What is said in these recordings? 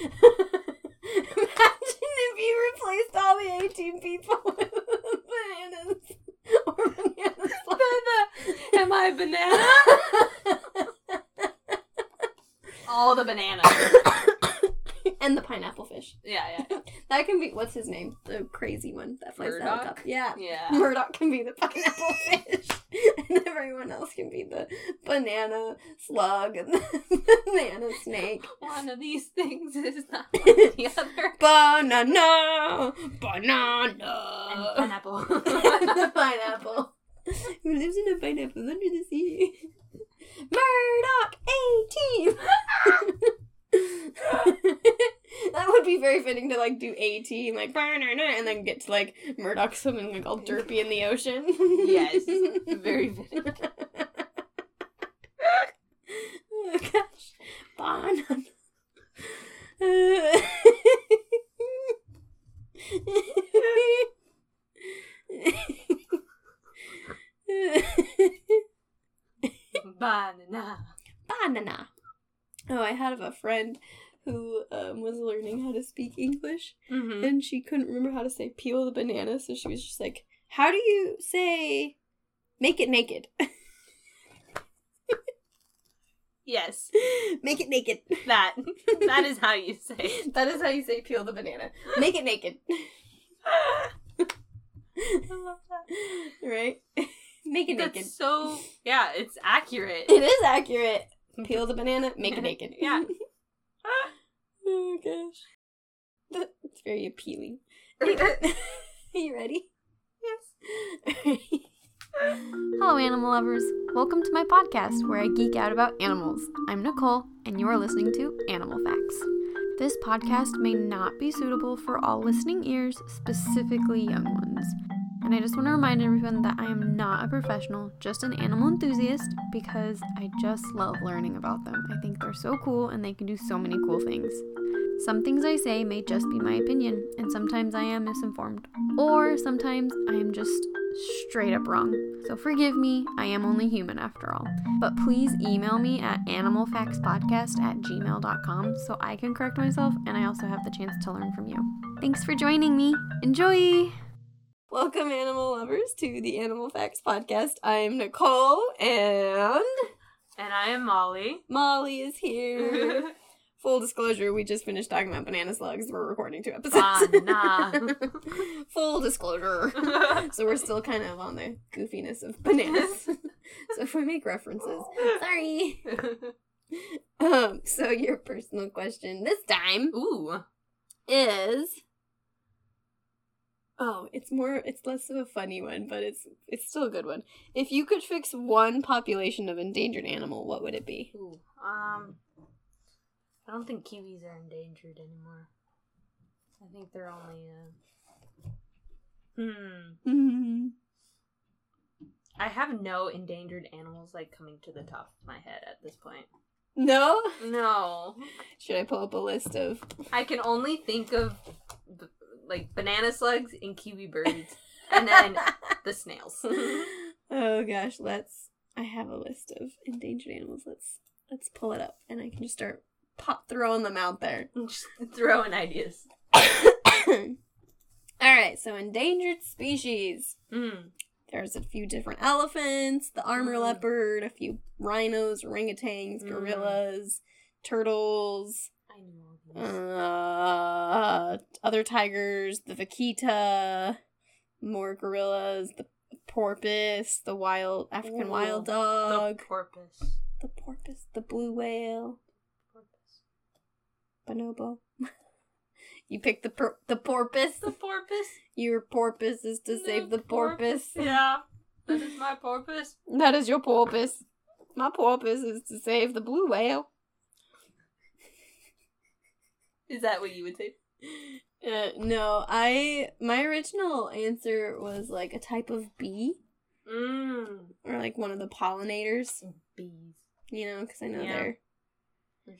Imagine if you replaced all the 18 people with bananas or bananas. Am I a banana? All the bananas. and the pineapple fish. Yeah, yeah. That can be what's his name? The crazy one that flies the Murdock? helicopter. Yeah. Yeah. Murdock can be the pineapple fish, and everyone else can be the banana slug and the banana snake. One of these things is not like the other. Banana, And banana, pineapple. the pineapple. Who lives in a pineapple under the sea? Murdock, team. that would be very fitting to like do A team, like and then get to like Murdock swimming like all derpy in the ocean. Yes, very fitting. Oh gosh, banana. Banana. banana. Oh, I had a friend who um, was learning how to speak English, Mm-hmm. and she couldn't remember how to say peel the banana, so she was just like, "How do you say make it naked? Yes, make it naked." that. That is how you say it. that is how you say peel the banana. Make it naked, I love that. right? make it naked. So. Yeah, it's accurate. It is accurate. Peel the banana, make it naked. Yeah. oh gosh. That's very appealing. Are you ready? Yes. Hello, animal lovers. Welcome to my podcast where I geek out about animals. I'm Nicole, and you are listening to Animal Facts. This podcast may not be suitable for all listening ears, specifically young ones. And I just want to remind everyone that I am not a professional, just an animal enthusiast, because I just love learning about them. I think they're so cool and they can do so many cool things. Some things I say may just be my opinion, and sometimes I am misinformed. Or sometimes I am just straight up wrong. So forgive me, I am only human after all. But please email me at animalfactspodcast at gmail.com so I can correct myself and I also have the chance to learn from you. Thanks for joining me. Enjoy! Welcome, animal lovers, to the Animal Facts Podcast. I'm Nicole, and And I am Molly. Molly is here. Full disclosure, we just finished talking about banana slugs. We're recording two episodes. Banana. Full disclosure. so we're still kind of on the goofiness of bananas. so if we make references, sorry. Um, so your personal question this time Ooh. is Oh, it's more it's less of a funny one, but it's it's still a good one. If you could fix one population of endangered animal, what would it be? Ooh. Um. I don't think kiwis are endangered anymore. I think they're only. Uh... Hmm. Mm-hmm. I have no endangered animals like coming to the top of my head at this point. No? No. Should I pull up a list of I can only think of b- like banana slugs and kiwi birds, and then the snails. Oh gosh, let's I have a list of endangered animals. Let's let's pull it up and I can just start pop throwing them out there. Just throwing ideas. All right, so endangered species. Mm. There's a few different elephants, the Amur Mm. leopard, a few rhinos, orangutans, Mm. gorillas, turtles, I knew all these. uh, other tigers, the vaquita, more gorillas, the porpoise, the wild African Ooh, wild the dog, porpoise. the porpoise, the blue whale. Bonobo. you picked the por- the porpoise. The porpoise. Your porpoise is to save the porpoise. Yeah. That is my porpoise. That is your porpoise. My porpoise is to save the blue whale. Is that what you would say? Uh, no, I my original answer was like a type of bee Mmm. or like one of the pollinators. Bees. You know, because I know Yeah. they're.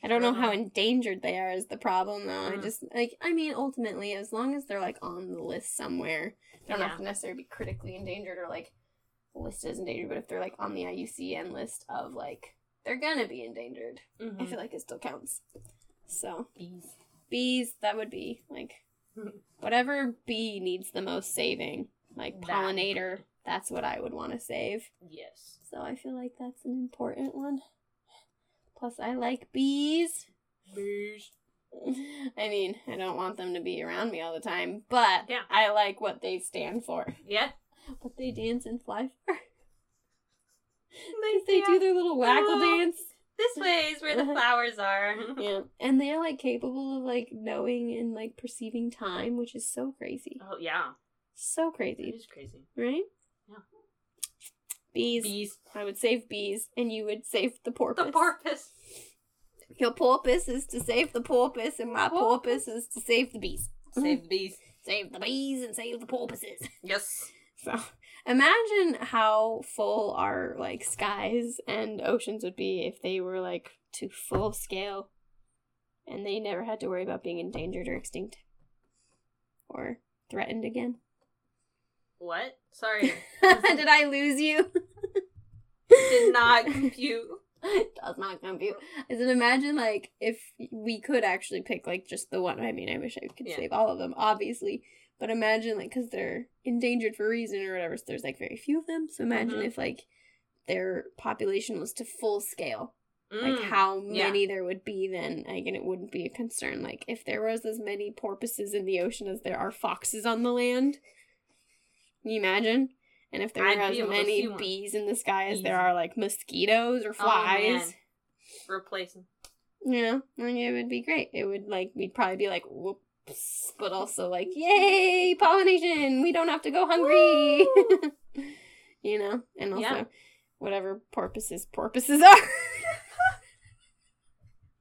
I don't know how endangered they are is the problem though. I Mm. just like I mean ultimately as long as they're like on the list somewhere, they don't Yeah. have to necessarily be critically endangered or like listed as endangered. But if they're like on the IUCN list of like they're gonna be endangered, I Mhm. feel like it still counts. So Bees. bees. That would be like whatever bee needs the most saving, like That. pollinator. That's what I would want to save. Yes. So I feel like that's an important one. Plus, I like bees. Bees. I mean, I don't want them to be around me all the time, but Yeah. I like what they stand for. Yeah. What they dance and fly for. they do their little waggle Oh. dance. This way is where the flowers are. Yeah. And they're like capable of like knowing and like perceiving time, which is so crazy. Oh yeah. So crazy, is crazy. right? Yeah. Bees. Bees. I would save bees, and you would save the porpoise. The porpoise. Your porpoise is to save the porpoise, and my porpoise is to save the bees. Save the bees. Save the bees and save the porpoises. Yes. So imagine how full our like skies and oceans would be if they were like to full scale and they never had to worry about being endangered or extinct or threatened again. What? Sorry. Did I lose you? Did not compute. Does not compute. I said, imagine like if we could actually pick like just the one. I mean, I wish I could Yeah. save all of them, obviously. But imagine like because they're endangered for a reason or whatever. So there's like very few of them. So imagine Mhm. if like their population was to full scale, like Mm. how yeah. many there would be then. Like, and it wouldn't be a concern. Like if there was as many porpoises in the ocean as there are foxes on the land. Can you imagine? And if there I'd were as many bees in the sky as there are like mosquitoes or Oh, flies. Replace them. Yeah, I mean, it would be great. It would like we'd probably be like whoops, but also like yay pollination. We don't have to go hungry. you know, and also Yeah. whatever porpoises porpoises are.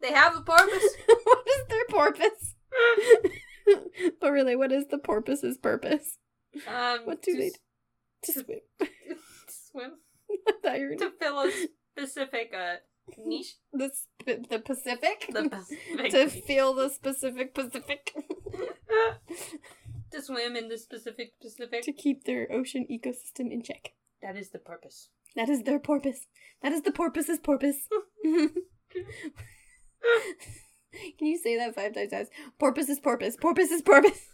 They have a porpoise. what is their porpoise? but really, what is the porpoise's purpose? Um, What do to they do? To swim. swim thought you to fill a specific uh niche. the sp- the Pacific. The Pacific. to feel the specific Pacific. to swim in the specific Pacific. to keep their ocean ecosystem in check. That is the purpose. That is their porpoise. That is the porpoise's porpoise. Can you say that five times fast? Porpoise is porpoise. Porpoise is porpoise.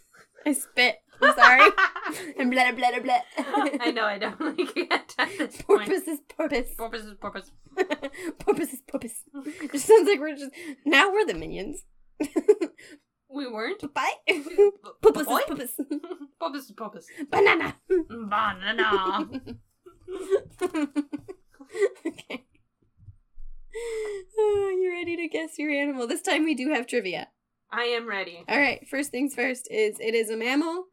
I spit. I'm sorry. and blah blah blah. I know I don't like it at this point. Porpoise is porpoise. Porpoise is porpoise. porpoise is porpoise. It sounds like we're just now we're the minions. We weren't. Bye. Porpoise Boy? is porpoise. Porpoise is porpoise. Banana. Banana. okay. Oh, you ready to guess your animal? This time we do have trivia. I am ready. All right, first things first is it is a mammal.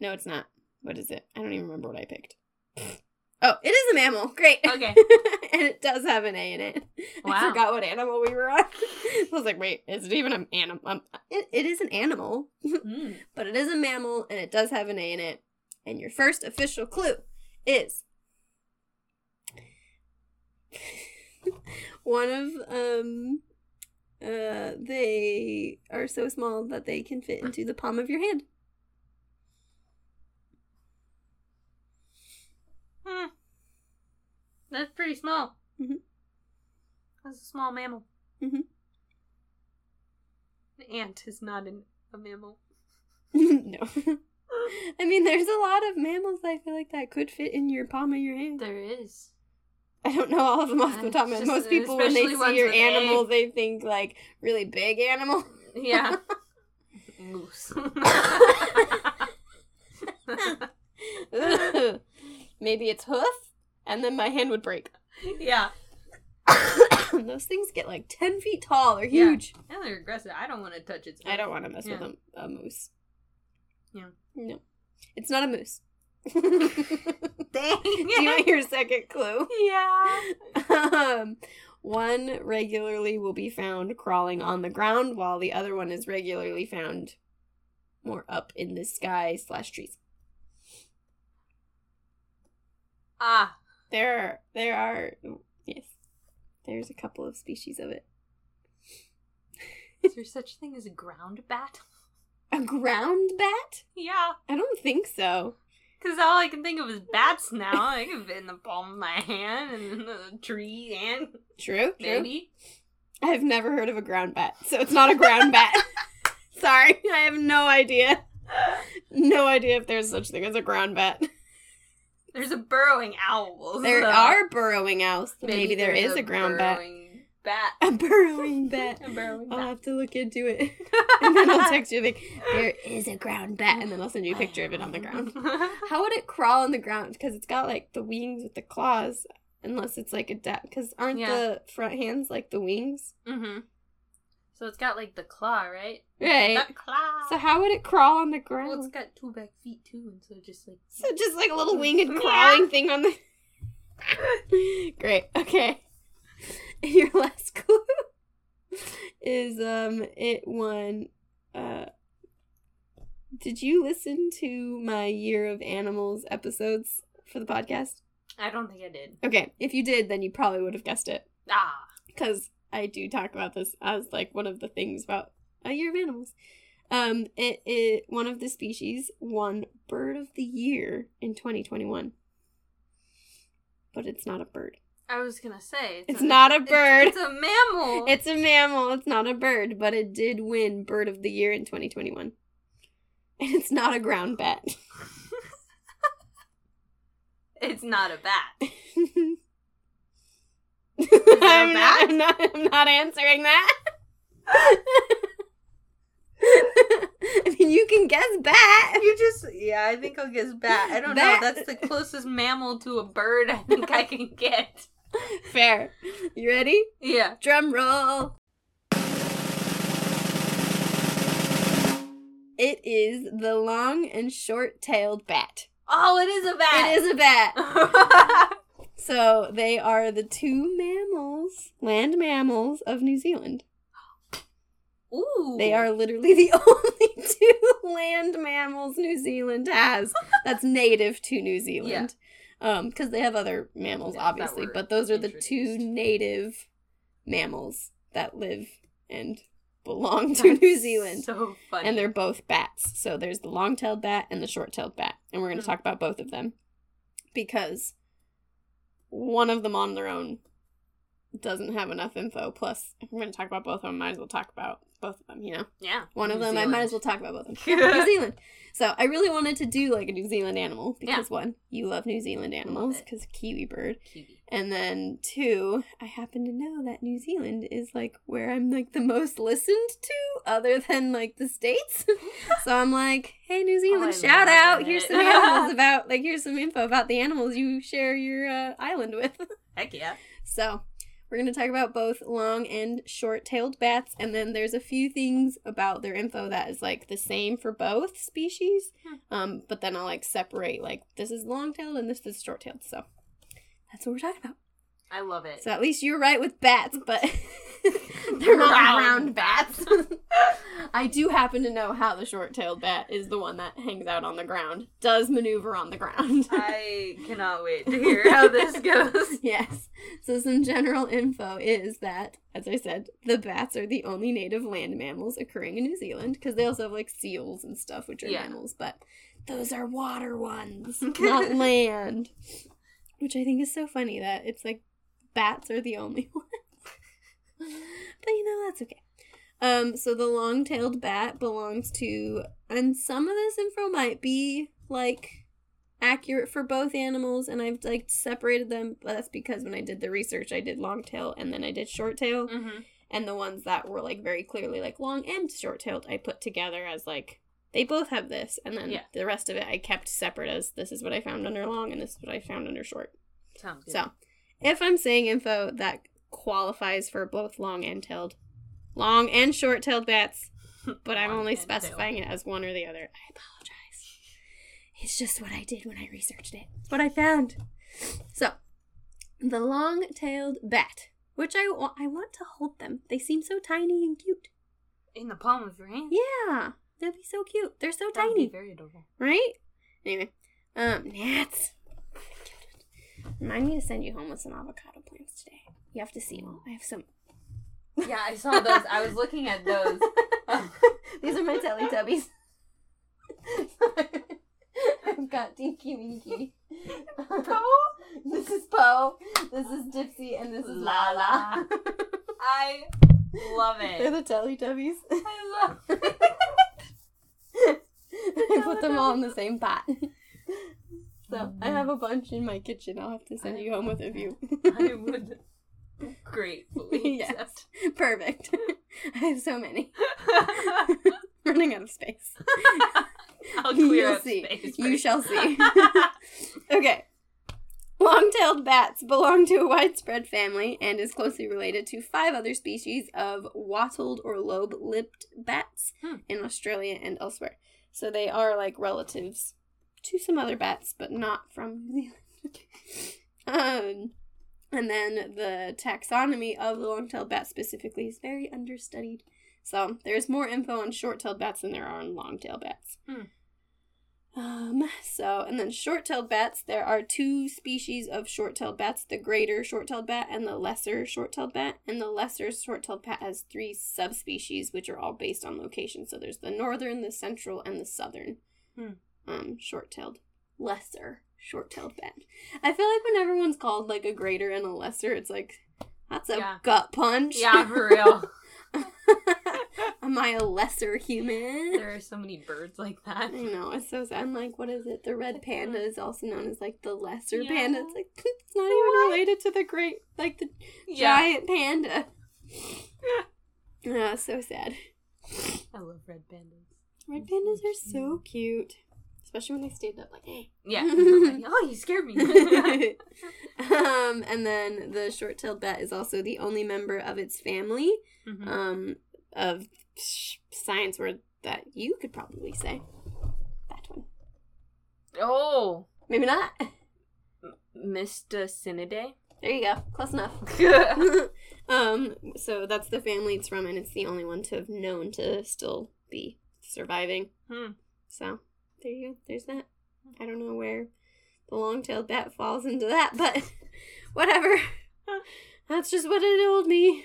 No, it's not. What is it? I don't even remember what I picked. Oh, it is a mammal. Great. Okay. and it does have an A in it. I forgot what animal we were on. I was like, wait, is it even an animal? Um, it, it is an animal, Mm. but it is a mammal and it does have an A in it. And your first official clue is one of um uh they are so small that they can fit into the palm of your hand. Hmm. That's pretty small. Mhm. That's a small mammal. Mhm. An ant is not an, a mammal. no. I mean, there's a lot of mammals I feel like that could fit in your palm of your hand. There is. I don't know all of them off the top of my head. Most people, when they see your animal, they think like really big animal. Yeah. Moose. Maybe it's hoof, and then my hand would break. yeah. Those things get like 10 feet tall. They're Yeah. huge. And they're aggressive. I don't want to touch its. I don't want to mess with a, a moose. Yeah. No. It's not a moose. Dang. Do you want your second clue? yeah. um, one regularly will be found crawling on the ground, while the other one is regularly found more up in the sky slash trees. Ah. There are, there are, yes, there's a couple of species of it. Is there such a thing as a ground bat? A ground bat? Yeah. I don't think so. Because all I can think of is bats now. I can fit in the palm of my hand and in the tree and True, true. maybe. I've never heard of a ground bat, so it's not a ground bat. Sorry, I have no idea. No idea if there's such thing as a ground bat. There's a burrowing owl. There so are burrowing owls. Maybe, there there's is a ground bat. bat. A burrowing bat. A burrowing bat. I'll have to look into it. and then I'll text you like, there is a ground bat, and then I'll send you a picture of it on the ground. How would it crawl on the ground? Because it's got like the wings with the claws. Unless it's like a da- because aren't Yeah. the front hands like the wings? mm-hmm. So it's got like the claw, right? Right. That claw. So how would it crawl on the ground? well, it's got two back feet too, and so just like So just like a little winged crawling thing on the. Great. Okay. Your last clue is um it won. Uh, did you listen to my Year of Animals episodes for the podcast? I don't think I did. Okay, if you did, then you probably would have guessed it Ah. because I do talk about this as like one of the things about a year of animals. Um, it, it one of the species won Bird of the Year in 2021, but it's not a bird. I was gonna say It's not a bird. It's, a mammal. It's a mammal. It's not a bird, but it did win Bird of the Year in 2021, and it's not a ground bat. It's not a bat. I'm, not, I'm not. I'm not answering that. I mean, you can guess bat. You just yeah, I think I'll guess bat. I don't Bat. know. That's the closest mammal to a bird I think I can get. Fair. You ready? Yeah. Drum roll. It is the long and short-tailed bat. Oh, it is a bat. It is a bat. So they are the two mammals, land mammals of New Zealand. Ooh. They are literally the only two land mammals New Zealand has that's native to New Zealand. Um, because they have other mammals, Yeah, obviously, but those are the two native mammals that live and belong to New Zealand. So funny. And they're both bats. So there's the long tailed bat and the short tailed bat. And we're going to Mhm. talk about both of them because one of them on their own doesn't have enough info. Plus, if we're going to talk about both of them, might as well talk about both of them, you know? yeah. One of New them, I might as well talk about both of them. New Zealand. So I really wanted to do like a New Zealand animal Yeah. because one, you love New Zealand animals because kiwi bird. Kiwi. And then two, I happen to know that New Zealand is like where I'm like the most listened to other than like the States. so I'm like, hey New Zealand, I shout out. it. Here's some animals about like here's some info about the animals you share your uh, island with. Heck yeah. so we're gonna talk about both long and short tailed bats, and then there's a few things about their info that is like the same for both species. Um, but then I'll like separate like this is long tailed and this is short tailed. So that's what we're talking about. I love it. So at least you're right with bats, but they're not Round round bats. I do happen to know how the short-tailed bat is the one that hangs out on the ground, does maneuver on the ground. I cannot wait to hear how this goes. yes. So some general info is that, as I said, the bats are the only native land mammals occurring in New Zealand because they also have like seals and stuff, which are Yeah. mammals, but those are water ones, not land. Which I think is so funny that it's like bats are the only ones. but you know, that's okay. Um, so the long-tailed bat belongs to, and some of this info might be like accurate for both animals, and I've like separated them. But that's because when I did the research, I did long tail and then I did short tail, Mm-hmm. and the ones that were like very clearly like long and short tailed, I put together as like they both have this, and then Yeah. the rest of it I kept separate as this is what I found under long and this is what I found under short. Sounds good. So, if I'm saying info that qualifies for both long and tailed, long and short tailed bats, but I'm only specifying it as one or the other, I apologize. It's just what I did when I researched it. It's what I found. So, the long tailed bat, which I, wa- I want to hold them. They seem so tiny and cute. In the palm of your hand. Yeah, they'd be so cute. They're so That would be tiny, very adorable. right? Anyway, um, gnats. Remind me to send you home with some avocado plants today. You have to see them. I have some. Yeah, I saw those. I was looking at those. These are my Teletubbies. I've got Tinky Winky. this is Po. This is Dipsy, and this is Laa-Laa. I love it. They're the Teletubbies. I love it. put them all in the same pot. So I have a bunch in my kitchen. I'll have to send you home with a few. I would gratefully Yes. accept. Perfect. I have so many. Running out of space. I'll clear You'll up see. space. You shall see. okay. Long tailed bats belong to a widespread family and is closely related to five other species of wattled or lobe lipped bats Hmm. in Australia and elsewhere. So they are like relatives to some other bats, but not from New Zealand. um, and then the taxonomy of the long tailed bat specifically is very understudied. So there's more info on short tailed bats than there are on long tailed bats. Um, so, and then short-tailed bats, there are two species of short-tailed bats, the greater short-tailed bat and the lesser short-tailed bat. And the lesser short-tailed bat has three subspecies, which are all based on location. So there's the northern, the central, and the southern Hmm. Um, short-tailed, lesser short-tailed bat. I feel like when everyone's called like a greater and a lesser, it's like, that's a Yeah. gut punch. Yeah, for real. Am I a lesser human? there are so many birds like that. I know, it's so sad. I'm like, what is it? The red panda is also known as like the lesser Yeah. panda. It's like it's not even related to the great like the Yeah. giant panda. Oh, so sad. I love red pandas. Red pandas are so cute. Especially when they stand up like hey. Yeah. oh, you scared me. um, and then the short-tailed bat is also the only member of its family Mhm. um, of science word that you could probably say. That one. Oh, Maybe not. Mystacinidae. There you go. Close enough. um, so that's the family it's from, and it's the only one to have known to still be surviving. Hmm. So there you go. There's that. I don't know where the long-tailed bat falls into that, but whatever. That's just what it told me.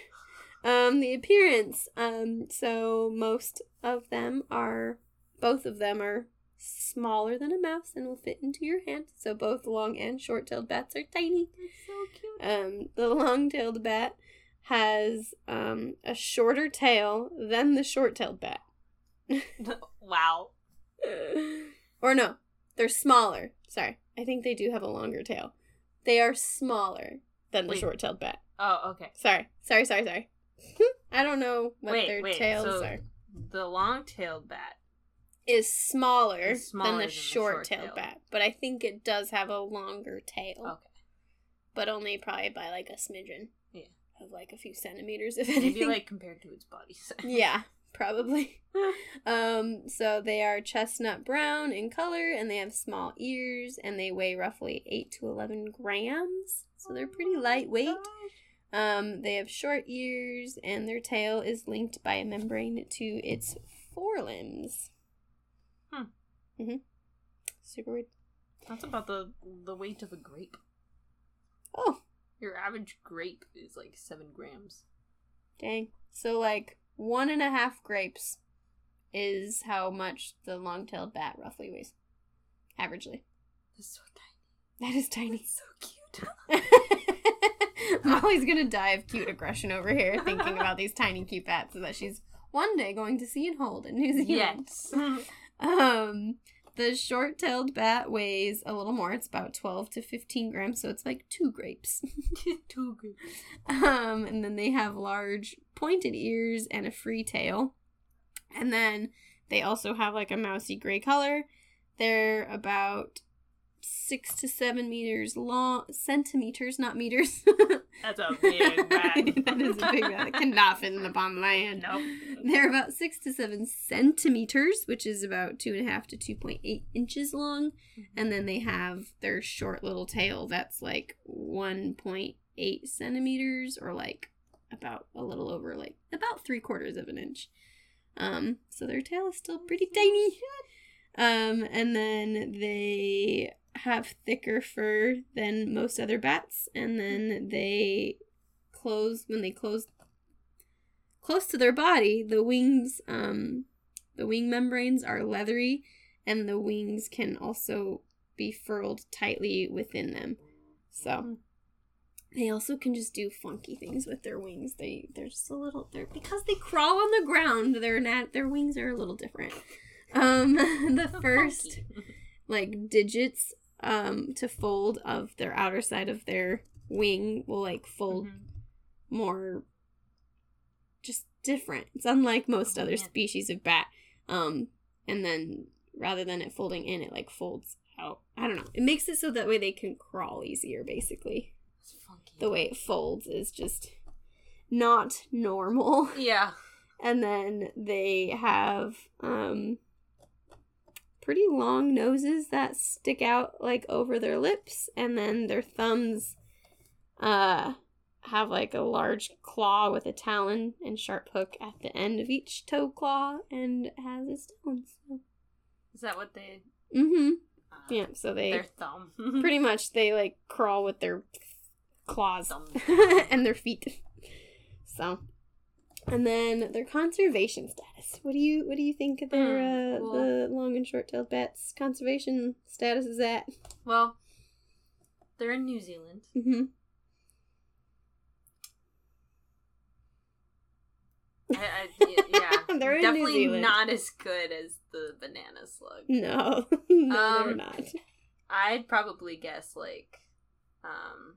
Um, the appearance. Um, so most of them are, both of them are smaller than a mouse and will fit into your hand. So both long and short-tailed bats are tiny. so cute. Um, the long-tailed bat has um, a shorter tail than the short-tailed bat. wow. Or no, they're smaller. Sorry, I think they do have a longer tail. They are smaller than the Wait. short-tailed bat. Oh, okay. Sorry, sorry, sorry, sorry. I don't know what Wait, their wait, tails so- are. The long-tailed bat. Is smaller, Is smaller than than the the short-tailed short-tailed. bat, but I think it does have a longer tail. Okay. But only probably by like a smidgen. Yeah. Of like a few centimeters, if anything. Maybe like compared to its body size. Yeah, probably. Um, so they are chestnut brown in color and they have small ears and they weigh roughly 8 to 11 grams. So they're pretty lightweight. Um, they have short ears and their tail is linked by a membrane to its forelimbs. Hmm. Mm-hmm. Super weird. That's about the the weight of a grape. Oh, Your average grape is like seven grams. dang. So like one and a half grapes is how much the long-tailed bat roughly weighs. Averagely. That's so tiny. That is tiny. It's so cute. I'm always gonna die of cute aggression over here, thinking about these tiny cute bats that she's one day going to see and hold in New Zealand. yes. Um, the short-tailed bat weighs a little more. It's about 12 to 15 grams, so it's like two grapes. Two grapes. um, and then they have large pointed ears and a free tail. And then they also have like a mousy gray color. They're about six to seven meters long, centimeters, not meters. That's a big bat. that is a big bat. It cannot fit in the palm of my hand. Nope. They're about six to seven centimeters, which is about two and a half to 2.8 inches long. And then they have their short little tail that's like 1.8 centimeters or like about a little over like about three quarters of an inch. Um, so their tail is still pretty tiny. Um, and then they have thicker fur than most other bats, and then they close when they close close to their body, the wings, um, the wing membranes are leathery, and the wings can also be furled tightly within them. So they also can just do funky things with their wings. They they're just a little they're because they crawl on the ground. Their nat their wings are a little different. Um, the first like digits um to fold of their outer side of their wing will like fold Mhm. more just different. It's unlike most Oh, other yeah. species of bat. Um, and then rather than it folding in, it like folds out. I don't know. It makes it so that way they can crawl easier. Basically, It's funky. the way it folds is just not normal. Yeah. And then they have um pretty long noses that stick out like over their lips and then their thumbs uh have like a large claw with a talon and sharp hook at the end of each toe claw and has its talons. So. Is that what they? Mm Mhm. Uh, Yeah, so they Their thumb. pretty much they like crawl with their claws and their feet. So, and then their conservation status. What do you what do you think of their uh, Hmm, well- the long and short tailed bats conservation status is at? Well, they're in New Zealand. Mm-hmm. I, I, yeah, They're in New definitely not as good as the banana slug. No, no, they're Um, not. I'd probably guess like, um,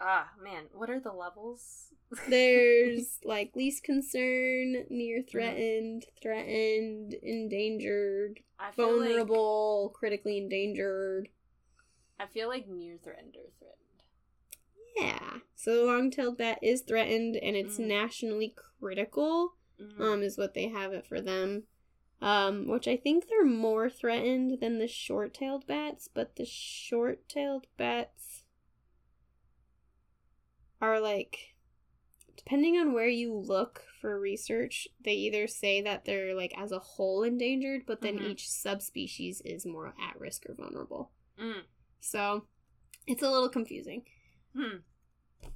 ah man, what are the levels? There's like least concern, near threatened, threatened, endangered, feel like- vulnerable, critically endangered. I feel like near threatened or threatened. Yeah. So the long-tailed bat is threatened, and it's Mm. nationally critical. Mhm. Um, is what they have it for them. Um, which I think they're more threatened than the short-tailed bats, but the short-tailed bats are like, depending on where you look for research, they either say that they're like as a whole endangered, but then Mhm. each subspecies is more at risk or vulnerable. Mm. So it's a little confusing Hmm.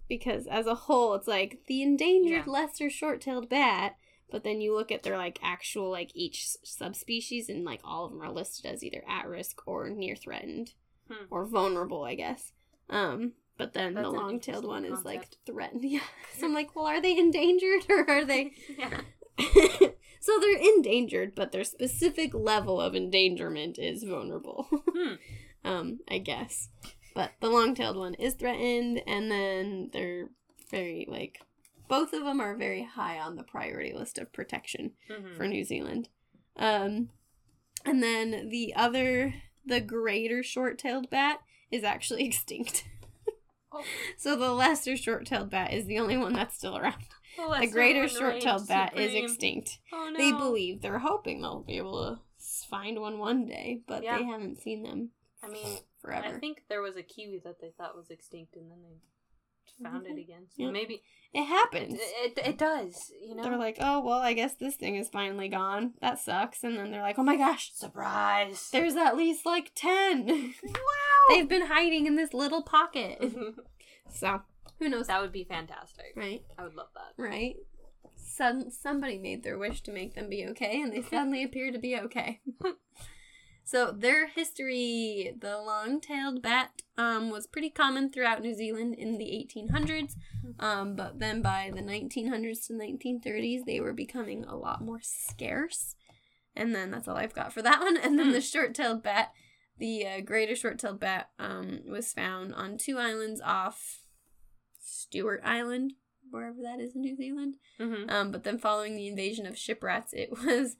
because as a whole it's like the endangered Yeah. lesser short-tailed bat but then you look at their like actual like each subspecies and like all of them are listed as either at risk or near threatened Hmm. or vulnerable i guess um but then That's the long-tailed one is like threatened yeah so i'm like well are they endangered or are they yeah. so they're endangered but their specific level of endangerment is vulnerable Hmm. um, I guess. But the long-tailed one is threatened, and then they're very like both of them are very high on the priority list of protection Mhm. for New Zealand. Um, and then the other, the greater short-tailed bat, is actually extinct. So the lesser short-tailed bat is the only one that's still around. The The greater short-tailed bat is extinct. Oh no. They believe they're hoping they'll be able to find one one day, but Yeah. they haven't seen them I mean, forever. I think there was a kiwi that they thought was extinct, and then they found it Mhm. again. So Yep. maybe It it, happens. it, it does. You know. They're like, oh, well, I guess this thing is finally gone. That sucks. And then they're like, oh my gosh, surprise. there's at least like 10. wow. They've been hiding in this little pocket. So, who knows? that would be fantastic. Right? I would love that. Right? Sudden, somebody made their wish to make them be okay, and they suddenly appear to be okay. so, their history the long tailed bat um, was pretty common throughout New Zealand in the 1800s, um, but then by the 1900s to 1930s, they were becoming a lot more scarce. And then that's all I've got for that one. And then the short tailed bat, the uh, greater short tailed bat, um, was found on two islands off Stewart Island, wherever that is in New Zealand. Mm-hmm. Um, but then following the invasion of ship rats, it was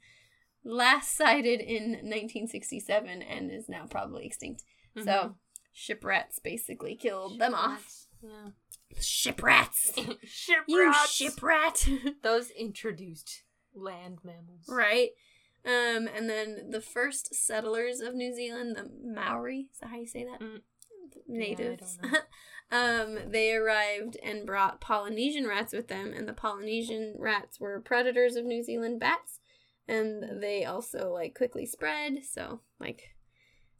last sighted in 1967 and is now probably extinct. Mm-hmm. So ship rats basically killed them off. Yeah. Ship rats! ship You rats. ship rat! Those introduced land mammals. right. Um, and then the first settlers of New Zealand, the Maori, is that how you say that? Mm. Natives. Yeah, um, they arrived and brought Polynesian rats with them, and the Polynesian rats were predators of New Zealand bats, and they also like quickly spread, so like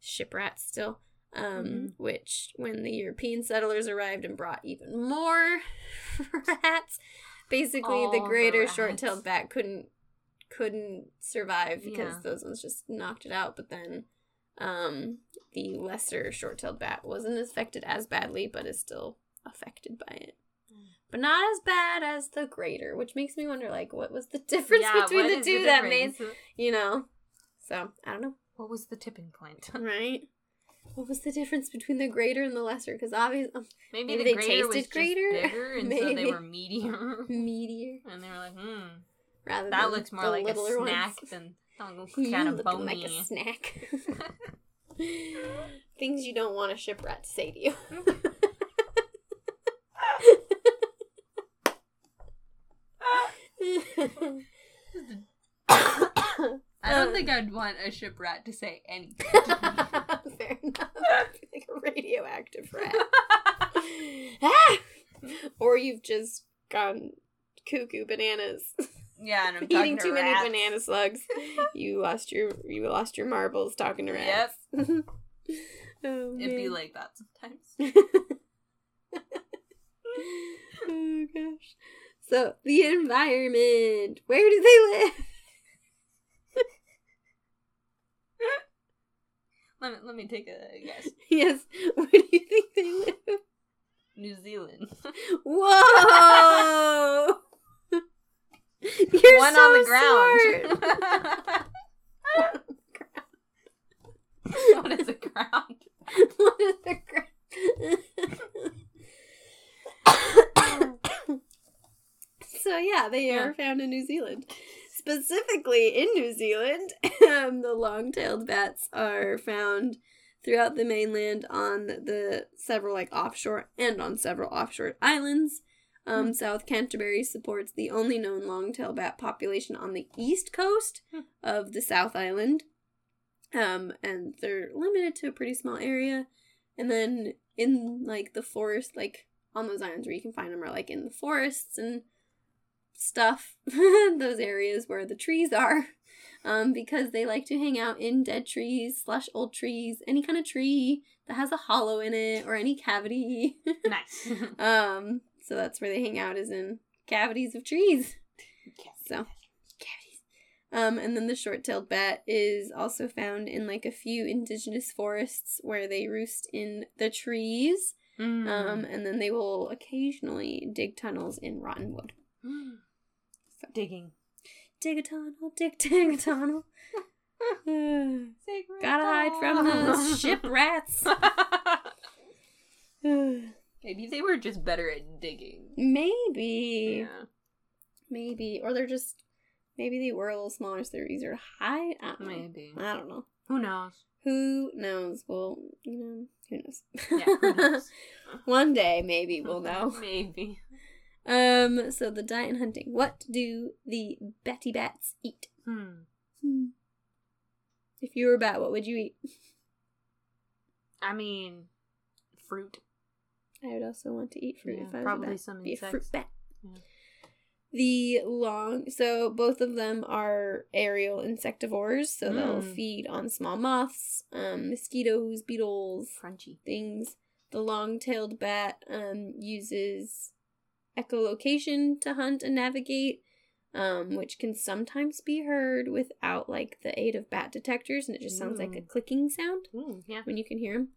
ship rats still. Um, Mhm. which when the European settlers arrived and brought even more rats, basically All the the greater short-tailed bat couldn't couldn't survive because Yeah. those ones just knocked it out. But then, um, the lesser short-tailed bat wasn't affected as badly, but is still affected by it. But not as bad as the greater, which makes me wonder, like, what was the difference Yeah, between the two that made, you know? So I don't know, What was the tipping point? right? What was the difference between the greater and the lesser? Because obviously, Maybe, Maybe the they greater was tasted just greater? bigger, and so they were meatier. meteor And they were like, hmm, rather that looks more the like a snack ones. than You kind of bony. like a snack. Things you don't want a shipwreck to say to you. I don't Um, think I'd want a ship rat to say anything. Fair enough. like a radioactive rat. ah! Or you've just gone cuckoo bananas. yeah, and I'm Eating talking to too many banana slugs. You lost your you lost your marbles talking to rats. Yep, oh, it'd be like that sometimes. oh gosh. So the environment. Where do they live? Let me let me take a guess. yes. Where do you think they live? New Zealand. Whoa! You're One so on the smart. ground. what is a ground? what is the ground? So yeah, they Yeah. are found in New Zealand. Specifically in New Zealand, um, the long-tailed bats are found throughout the mainland on the several like offshore and on several offshore islands. Um, Hmm. South Canterbury supports the only known long-tailed bat population on the east coast Hmm. of the South Island. Um, and they're limited to a pretty small area. And then in like the forest, like on those islands where you can find them are like in the forests and stuff, those areas where the trees are. Um, because they like to hang out in dead trees slash old trees, any kind of tree that has a hollow in it or any cavity. nice. um, so that's where they hang out is in cavities of trees. So cavities. Um, and then the short-tailed bat is also found in like a few indigenous forests where they roost in the trees. Mm. Um, and then they will occasionally dig tunnels in rotten wood. Digging. Dig a tunnel, dig, dig a tunnel. Gotta hide from the ship rats. Maybe they were just better at digging. maybe, Yeah. maybe, or they're just maybe they were a little smaller, so they're easier to hide. I don't know. Maybe. I don't know. Who knows? Who knows? Well, you know, who knows? Yeah, who knows? One day, maybe we'll know. Maybe. Um. So the diet and hunting. What do the Betty Bats eat? Hmm. Hmm. If you were a bat, what would you eat? I mean, fruit. I would also want to eat fruit Yeah, if I was probably a bat. some Be a fruit insects. bat. Yeah. The long, so both of them are aerial insectivores, so they'll Mm. feed on small moths, um, mosquitoes, beetles, Crunchy. things. The long-tailed bat um, uses echolocation to hunt and navigate, um, which can sometimes be heard without like the aid of bat detectors, and it just sounds like a Mm. clicking sound Ooh, yeah. when you can hear them.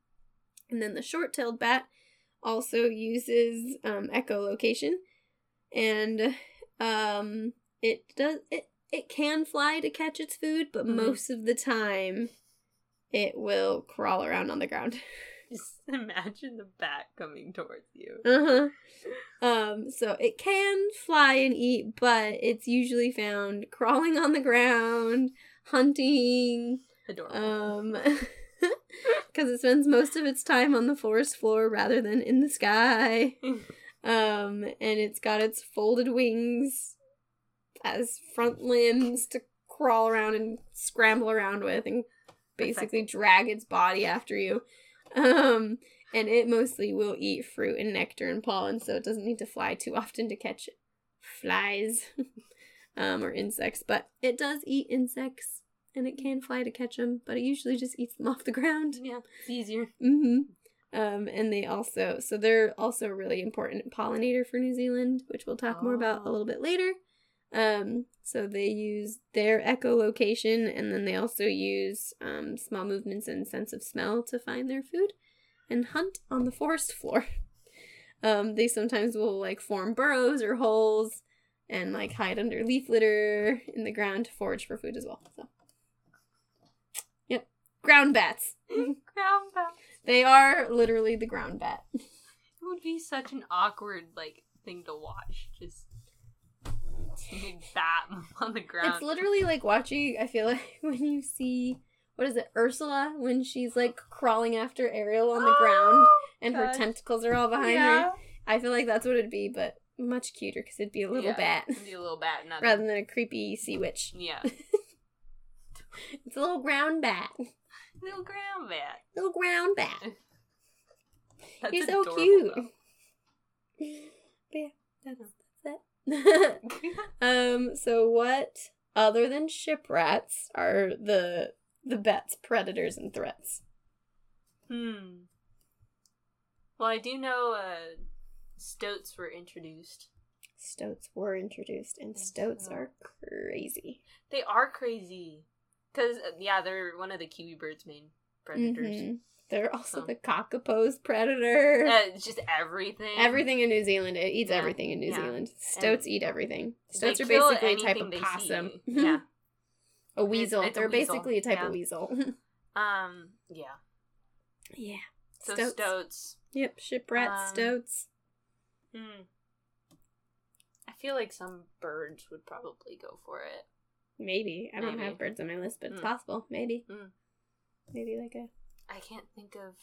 And then the short-tailed bat also uses um, echolocation, and um, it does it it can fly to catch its food, but Mhm. most of the time it will crawl around on the ground. Imagine the bat coming towards you. Uh huh. Um, so it can fly and eat, but it's usually found crawling on the ground, hunting, Adorable. um, because it spends most of its time on the forest floor rather than in the sky. Um, and it's got its folded wings as front limbs to crawl around and scramble around with and basically drag its body after you. Um, and it mostly will eat fruit and nectar and pollen, so it doesn't need to fly too often to catch flies um, or insects. But it does eat insects, and it can fly to catch them, but it usually just eats them off the ground. yeah, it's easier. Mm-hmm. Um, and they also, so they're also a really important pollinator for New Zealand, which we'll talk more about a Oh. little bit later. Um, so they use their echolocation, and then they also use um, small movements and sense of smell to find their food and hunt on the forest floor. Um, they sometimes will like form burrows or holes and like hide under leaf litter in the ground to forage for food as well. So, yep, ground bats. Ground bat. They are literally the ground bat. It would be such an awkward like thing to watch. Just big bat on the ground. It's literally like watching. I feel like when you see what is it, Ursula, when she's like crawling after Ariel on the ground oh, and her tentacles are all behind yeah. her. I feel like that's what it'd be, but much cuter because it'd be a little Yeah, bat it'd Be a little bat, not rather than a creepy sea witch. yeah. It's a little ground bat, Little ground bat. little ground bat. That's You're so adorable, cute. though. But yeah, that's, that's that. um. So what other than ship rats are the the bats predators and threats? hmm. Well, I do know uh, stoats were introduced. Stoats were introduced, and stoats are crazy. They are crazy. Because, yeah, they're one of the kiwi bird's main predators. Mhm. They're also So- the kakapo's predator. Uh, it's just everything. everything in New Zealand, it eats Yeah, everything in New yeah. Zealand. Stoats eat everything. Stoats are basically a type of possum. Yeah. a weasel. it's a They're weasel, basically a type yeah. of weasel. Um, yeah. yeah. So Stoats. stoats. Yep, shipwrats, Um, stoats. Hmm. I feel like some birds would probably go for it. Maybe. I don't have birds on my list, but it's Mm. possible. Maybe. Mm. Maybe like a I can't think of.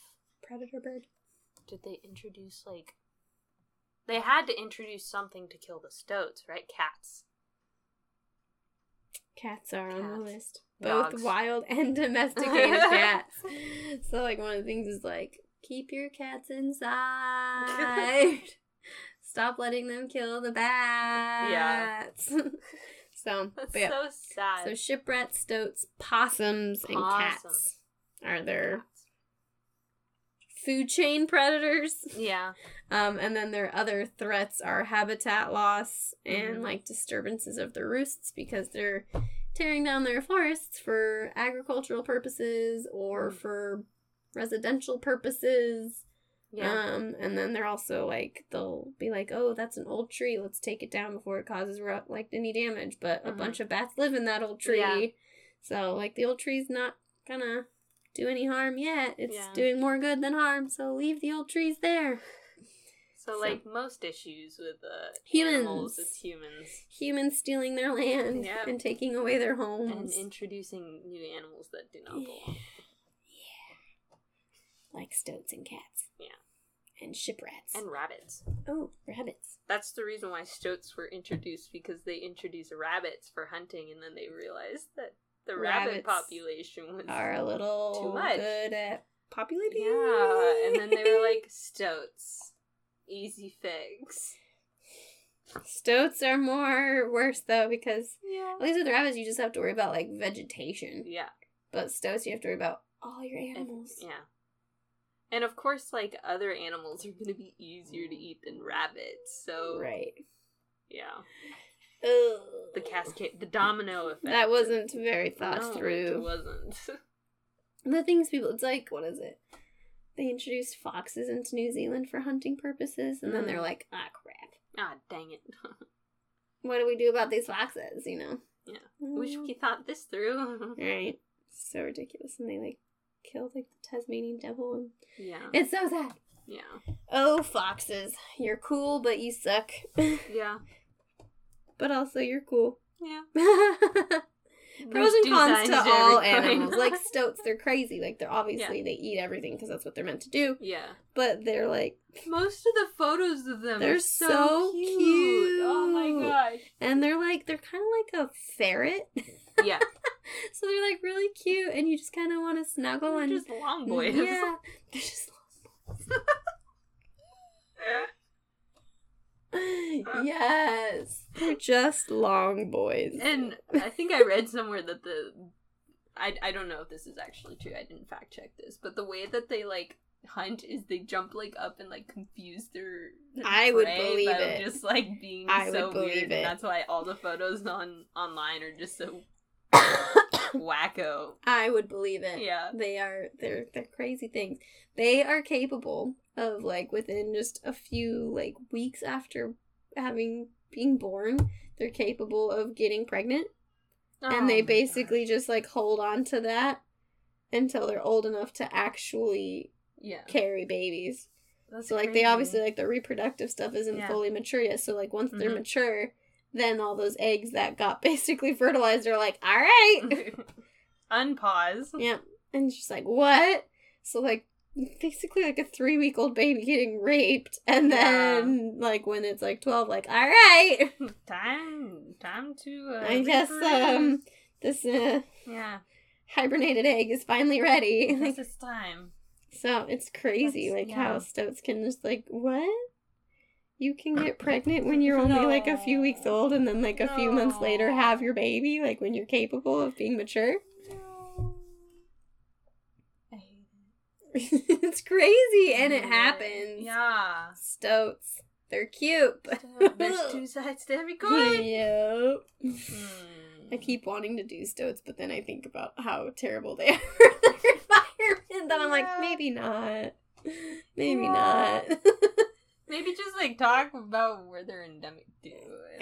predator bird. Did they introduce like? They had to introduce something to kill the stoats, right? Cats. Cats are on the list. Both Dogs. wild and domesticated cats. So like one of the things is like keep your cats inside. Stop letting them kill the bats. Yeah. so, yeah. so sad. So shipwrats, stoats, possums, and cats are their Cats. Food chain predators. Yeah. Um, and then their other threats are habitat loss and Mhm. like disturbances of their roosts because they're tearing down their forests for agricultural purposes or Mm. for residential purposes. Yeah. Um, and then they're also like they'll be like, "Oh, that's an old tree. Let's take it down before it causes like any damage." But a Mhm. bunch of bats live in that old tree, Yeah. so like the old tree's not gonna do any harm yet. It's Yeah. doing more good than harm. So leave the old trees there. so, so- like most issues with uh, Humans. animals, it's humans Humans stealing their land Yep. and taking away their homes and introducing new animals that do not belong. Yeah. Like stoats and cats. Yeah. and shiprats. And rabbits. oh, rabbits. That's the reason why stoats were introduced because they introduced rabbits for hunting, and then they realized that the rabbit population was Are a little Too much. good at populating. yeah, and then they were like stoats, easy fix. Stoats are more worse though because Yeah, at least with rabbits you just have to worry about like vegetation, yeah, but stoats you have to worry about all your and- animals. yeah. And of course, like other animals are gonna be easier to mm. eat than rabbits. So Right. yeah, Ugh. the cascade, the domino effect. That wasn't very thought No, It wasn't. The things people, it's like, what is it? They introduced foxes into New Zealand for hunting purposes, and then they're Mm. like, ah, crap. ah, dang it. What do we do about these foxes, you know? Yeah. Wish we thought this through. Right. So ridiculous. And they, like, killed, like, the Tasmanian devil. And... yeah. It's so sad. Yeah. Oh, foxes. You're cool, but you suck. Yeah. But also, you're cool. Yeah. Pros and cons to all animals. Like stoats, they're crazy. Like they're obviously they eat everything because that's what they're meant to do. yeah. But they're like, Most of the photos of them They're are so, so cute. Oh my cute. gosh. and they're like, they're kind of like a ferret. Yeah. so they're like really cute, and you just kind of want to snuggle They're and just long boys. Yeah, they're just. yes, they're just long boys. and I think I read somewhere that the I, I don't know if this is actually true. I didn't fact check this, but the way that they like hunt is they jump like up and like confuse their. their I would believe it. Just like being I so would believe weird, it. and that's why all the photos on online are just so wacko. I would believe it. Yeah. They are they're they're crazy things. They are capable of like within just a few like weeks after having being born, they're capable of getting pregnant. and they Oh basically just like hold on to that until they're old enough to actually yeah. carry babies. That's So like they obviously like the reproductive stuff isn't Yeah. fully mature yet. So like once they're Mhm. mature, then all those eggs that got basically fertilized are like, all right, unpause. yeah, and just like what? So like basically like a three week old baby getting raped, and then like when it's like twelve, like all right, Time, time to. Uh, I guess um this uh, Yeah, hibernated egg is finally ready. this is time. So it's crazy, That's- like how yeah. stoats can just like what? You can get pregnant when you're only like a few weeks old, and then like a few months later have your baby, like when you're capable of being mature. I hate it's crazy, and it happens. Yeah. Stoats, they're cute. There's two sides to every coin. yep. Hmm. I keep wanting to do stoats, but then I think about how terrible they are for their environment. Then I'm like, maybe not. Maybe Yeah. not. Maybe just like talk about where they're endemic to.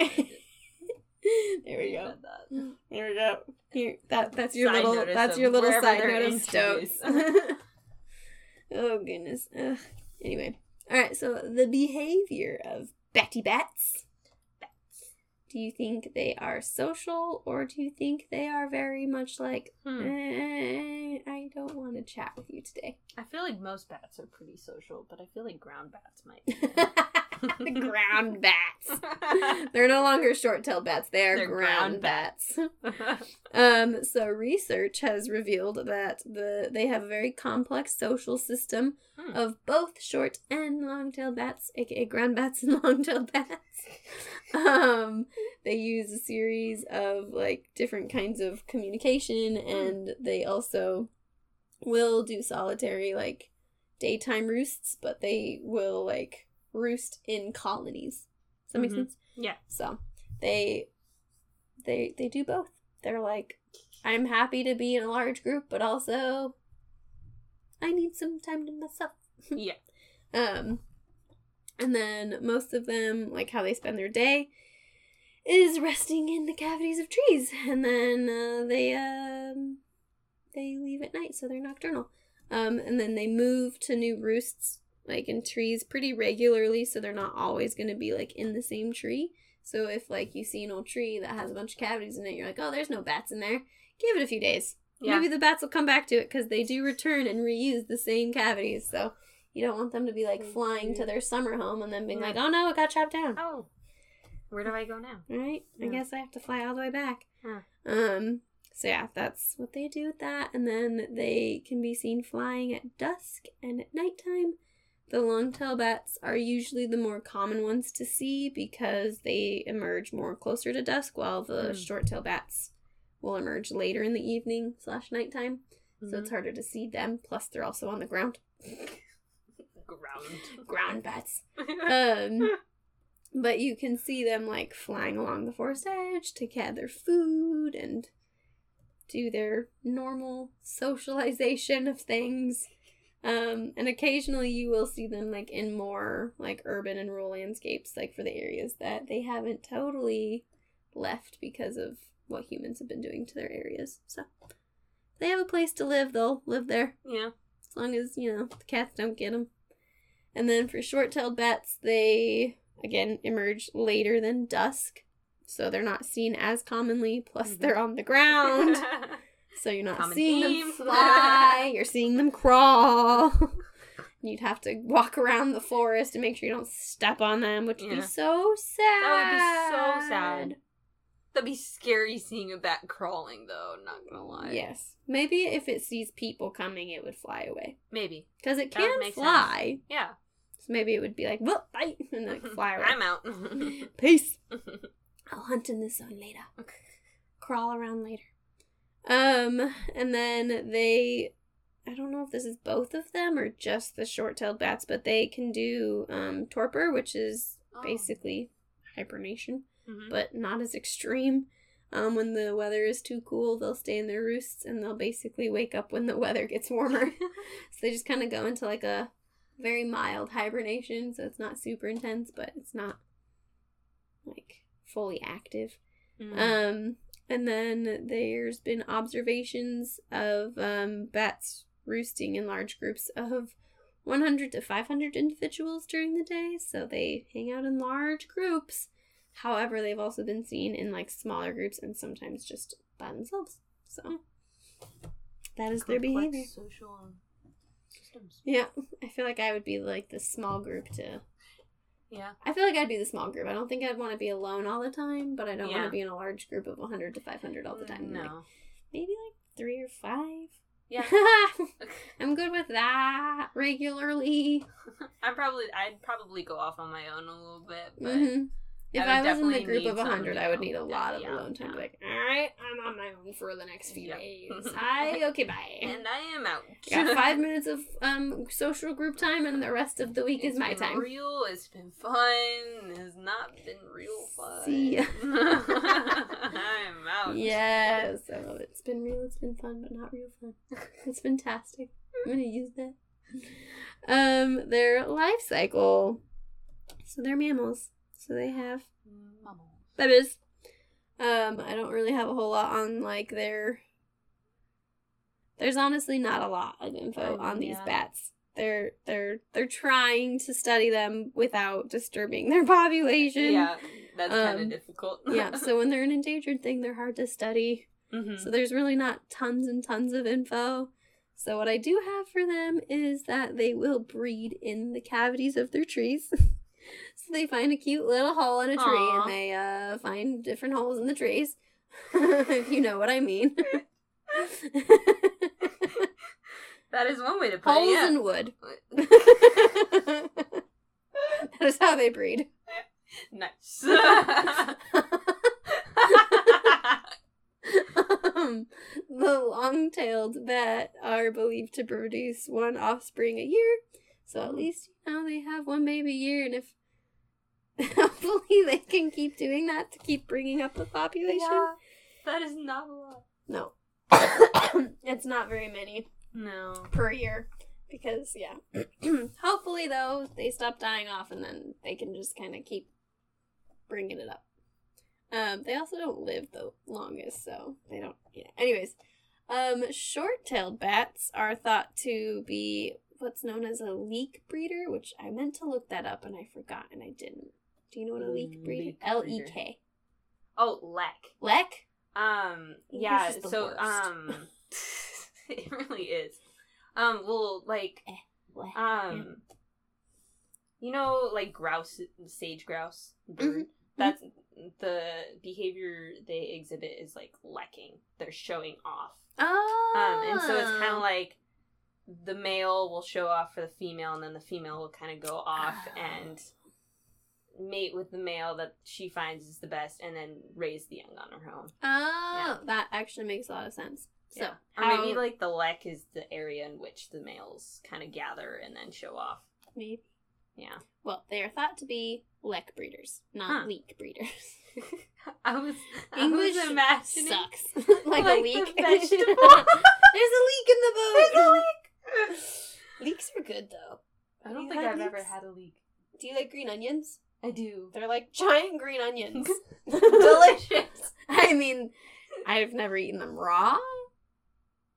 and there we go. it at that. There we go. Here, that that's your Side little that's your little side note of stoats. Oh goodness. Ugh. Anyway, all right. So the behavior of Betty Bats. Do you think they are social, or do you think they are very much like, Hmm. eh, I don't want to chat with you today? I feel like most bats are pretty social, but I feel like ground bats might. The ground bats. They're no longer short-tailed bats. They are They're ground, ground bats. Um, so research has revealed that the they have a very complex social system Hmm. of both short and long-tailed bats, aka ground bats and long-tailed bats. um, they use a series of like different kinds of communication, and they also will do solitary like daytime roosts, but they will like roost in colonies. Does that make Mhm. sense? yeah. So they they they do both. They're like, I'm happy to be in a large group, but also I need some time to myself. Yeah. Um and then most of them, like how they spend their day, is resting in the cavities of trees. And then uh, they um they leave at night, so they're nocturnal. Um and then they move to new roosts like in trees pretty regularly, so they're not always gonna be like in the same tree. So if like you see an old tree that has a bunch of cavities in it, you're like, oh, there's no bats in there. Give it a few days. Yeah. Maybe the bats will come back to it because they do return and reuse the same cavities. So you don't want them to be like flying to their summer home and then being like, oh no, it got chopped down. Oh. Where do I go now? All right, I guess I have to fly all the way back. Huh. Um. So yeah, that's what they do with that, and then they can be seen flying at dusk and at nighttime. The long-tail bats are usually the more common ones to see because they emerge more closer to dusk, while the Hmm. short-tail bats will emerge later in the evening slash nighttime. So it's harder to see them. Plus, they're also on the ground. ground. Ground bats. Um, but you can see them like flying along the forest edge to gather food and do their normal socialization of things. Um, and occasionally you will see them like in more like urban and rural landscapes, like for the areas that they haven't totally left because of what humans have been doing to their areas. So they have a place to live, they'll live there yeah. as long as you know the cats don't get them. And then for short-tailed bats, they again emerge later than dusk, so they're not seen as commonly. Plus, Mhm. they're on the ground, so you're not Common seeing theme. them fly. You're seeing them crawl. You'd have to walk around the forest and make sure you don't step on them, which would be so sad. That would be so sad. That'd be scary seeing a bat crawling, though. Not gonna lie. Yes, maybe if it sees people coming, it would fly away Maybe. because it can make sense. fly. Yeah. So maybe it would be like, "Well, bye," and like fly away. I'm out. Peace. I'll hunt in the zone later. Crawl around later. Um, and then they, I don't know if this is both of them or just the short-tailed bats, but they can do um torpor, which is Oh. basically hibernation, Mhm. but not as extreme. Um, when the weather is too cool, they'll stay in their roosts and they'll basically wake up when the weather gets warmer. so they just kind of go into like a very mild hibernation, so it's not super intense, but it's not like fully active. Mm. Um, and then there's been observations of um, bats roosting in large groups of 100 to 500 individuals during the day, so they hang out in large groups. However, they've also been seen in like smaller groups and sometimes just by themselves. So that is their behavior. social systems. Yeah, I feel like I would be like the small group to. Yeah. I feel like I'd be the small group. I don't think I'd want to be alone all the time, but I don't want to be in a large group of 100 to 500 all the time. No. Like, maybe like three or five. Yeah. I'm good with that regularly. I'm probably I'd probably go off on my own a little bit, but hmm If I I, was in the group of some, 100, you I would need a lot of yeah, alone time. yeah. Like, all right, I'm on my own for the next few Yep. days. Hi, okay, bye. and I am out. Got five minutes of um social group time, and the rest of the week It's is my been time. Real, it's been fun. It has not been real fun. See ya. I'm out. Yeah, so it's been real, it's been fun, but not real fun. It's fantastic. I'm gonna use that. Um, their life cycle. So they're mammals. So they have babies. Um, I don't really have a whole lot on like their. There's honestly not a lot of info Um, on these yeah. bats. They're they're they're trying to study them without disturbing their population. Yeah, that's kind Um, of difficult. yeah. So when they're an endangered thing, they're hard to study. Mhm. So there's really not tons and tons of info. So what I do have for them is that they will breed in the cavities of their trees. they find a cute little hole in a tree Aw. and they uh, find different holes in the trees. if you know what I mean. that is one way to put Holes it. Yeah. in wood. that is how they breed. nice. Um, the long-tailed bat are believed to produce one offspring a year, so at least you know they have one baby a year, and if hopefully they can keep doing that to keep bringing up the population. Yeah, that is not a lot. No, it's not very many No. per year because yeah. hopefully though they stop dying off, and then they can just kind of keep bringing it up. Um, they also don't live the longest, so they don't. Yeah. Anyways, um, short-tailed bats are thought to be what's known as a leek breeder, which I meant to look that up and I forgot and I didn't. Do you know what a leek breeder? L E K. Oh, lack. Lek. Um. Yeah. So. worst. Um. it really is. Um. Well, like. Lek. Um. You know, like grouse, sage grouse bird. Mhm. That's the behavior they exhibit is like lekking. They're showing off. Oh. Um, and so it's kind of like the male will show off for the female, and then the female will kind of go off Oh. and mate with the male that she finds is the best, and then raise the young on her own. Oh, that actually makes a lot of sense. So, yeah. or maybe like the lek is the area in which the males kind of gather and then show off. maybe. Yeah, Well, they are thought to be lek breeders, not Huh. leek breeders. I was English I was imagining Sucks. like, a Like leek. the vegetable. There's a leek in the boat. There's a leek. Leeks are good though. I don't think I've ever had a leek. Do you like green onions? I do. They're like giant green onions. Delicious. I mean, I've never eaten them raw,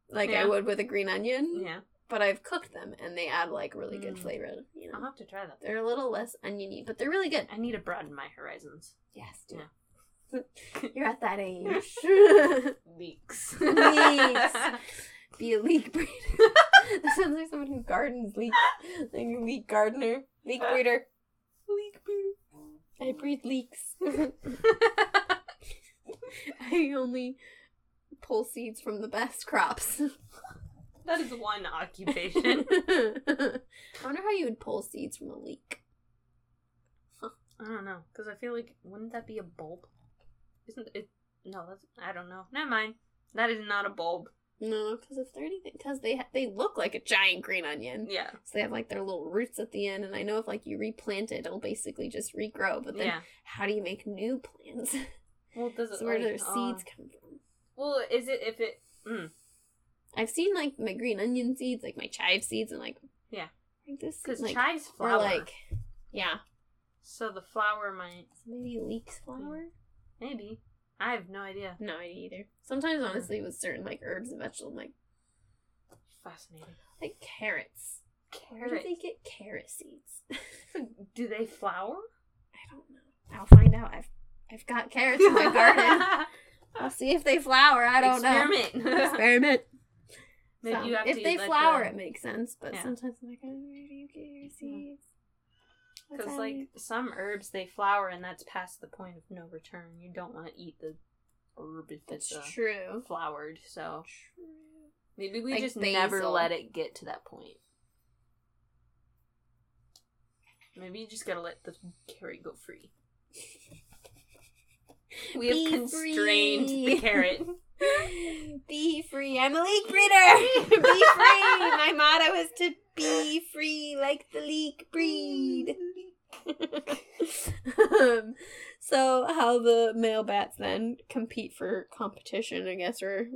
like I would with a green onion. Yeah, But I've cooked them, and they add like really good Mm. flavor. You know, I'll have to try that. they're a little less oniony, but they're really good. I need to broaden my horizons. Yes, Yeah. You're at that age. Leeks. Leeks. Be a leek breeder. that sounds like someone who gardens leeks. Like a leek gardener. Leek breeder. Leek breeder. I breed leeks. I only pull seeds from the best crops. that is one occupation. I wonder how you would pull seeds from a leek. I don't know, because I feel like wouldn't that be a bulb? Isn't it? No, that's I don't know. Never mind. That is not a bulb. No, because if they're anything, because they ha- they look like a giant green onion. Yeah. So they have like their little roots at the end, and I know if like you replant it, it'll basically just regrow. But then, Yeah. how do you make new plants? Well, does it? so where do their uh, seeds come from? well, is it if it? Mm, I've seen like my green onion seeds, like my chive seeds, and like Yeah. Like this, Because like, chives or flower. like, yeah, So the flower might. maybe leeks flower. Maybe. I have no idea. No idea either. Sometimes, honestly, with certain like herbs and vegetables, I'm like Fascinating. like carrots. Where do they get carrot seeds? Do they flower? I don't know. I'll find out. I've I've got carrots in my garden. I'll see if they flower. I don't know. Experiment. Experiment. So, if they flower, the- it makes sense. But Yeah. sometimes I'm like, oh, where do you get your seeds? Because like some herbs they flower and that's past the point of no return. You don't want to eat the herb if it's uh, true. flowered. So True. maybe we Like just never let it get to that point. Maybe you just gotta let the carrot go free. We have Be constrained the carrot. Be free. I'm a leek breeder. be free. My motto is to be free like the leek breed. Um, so how the male bats then compete for competition, I guess, or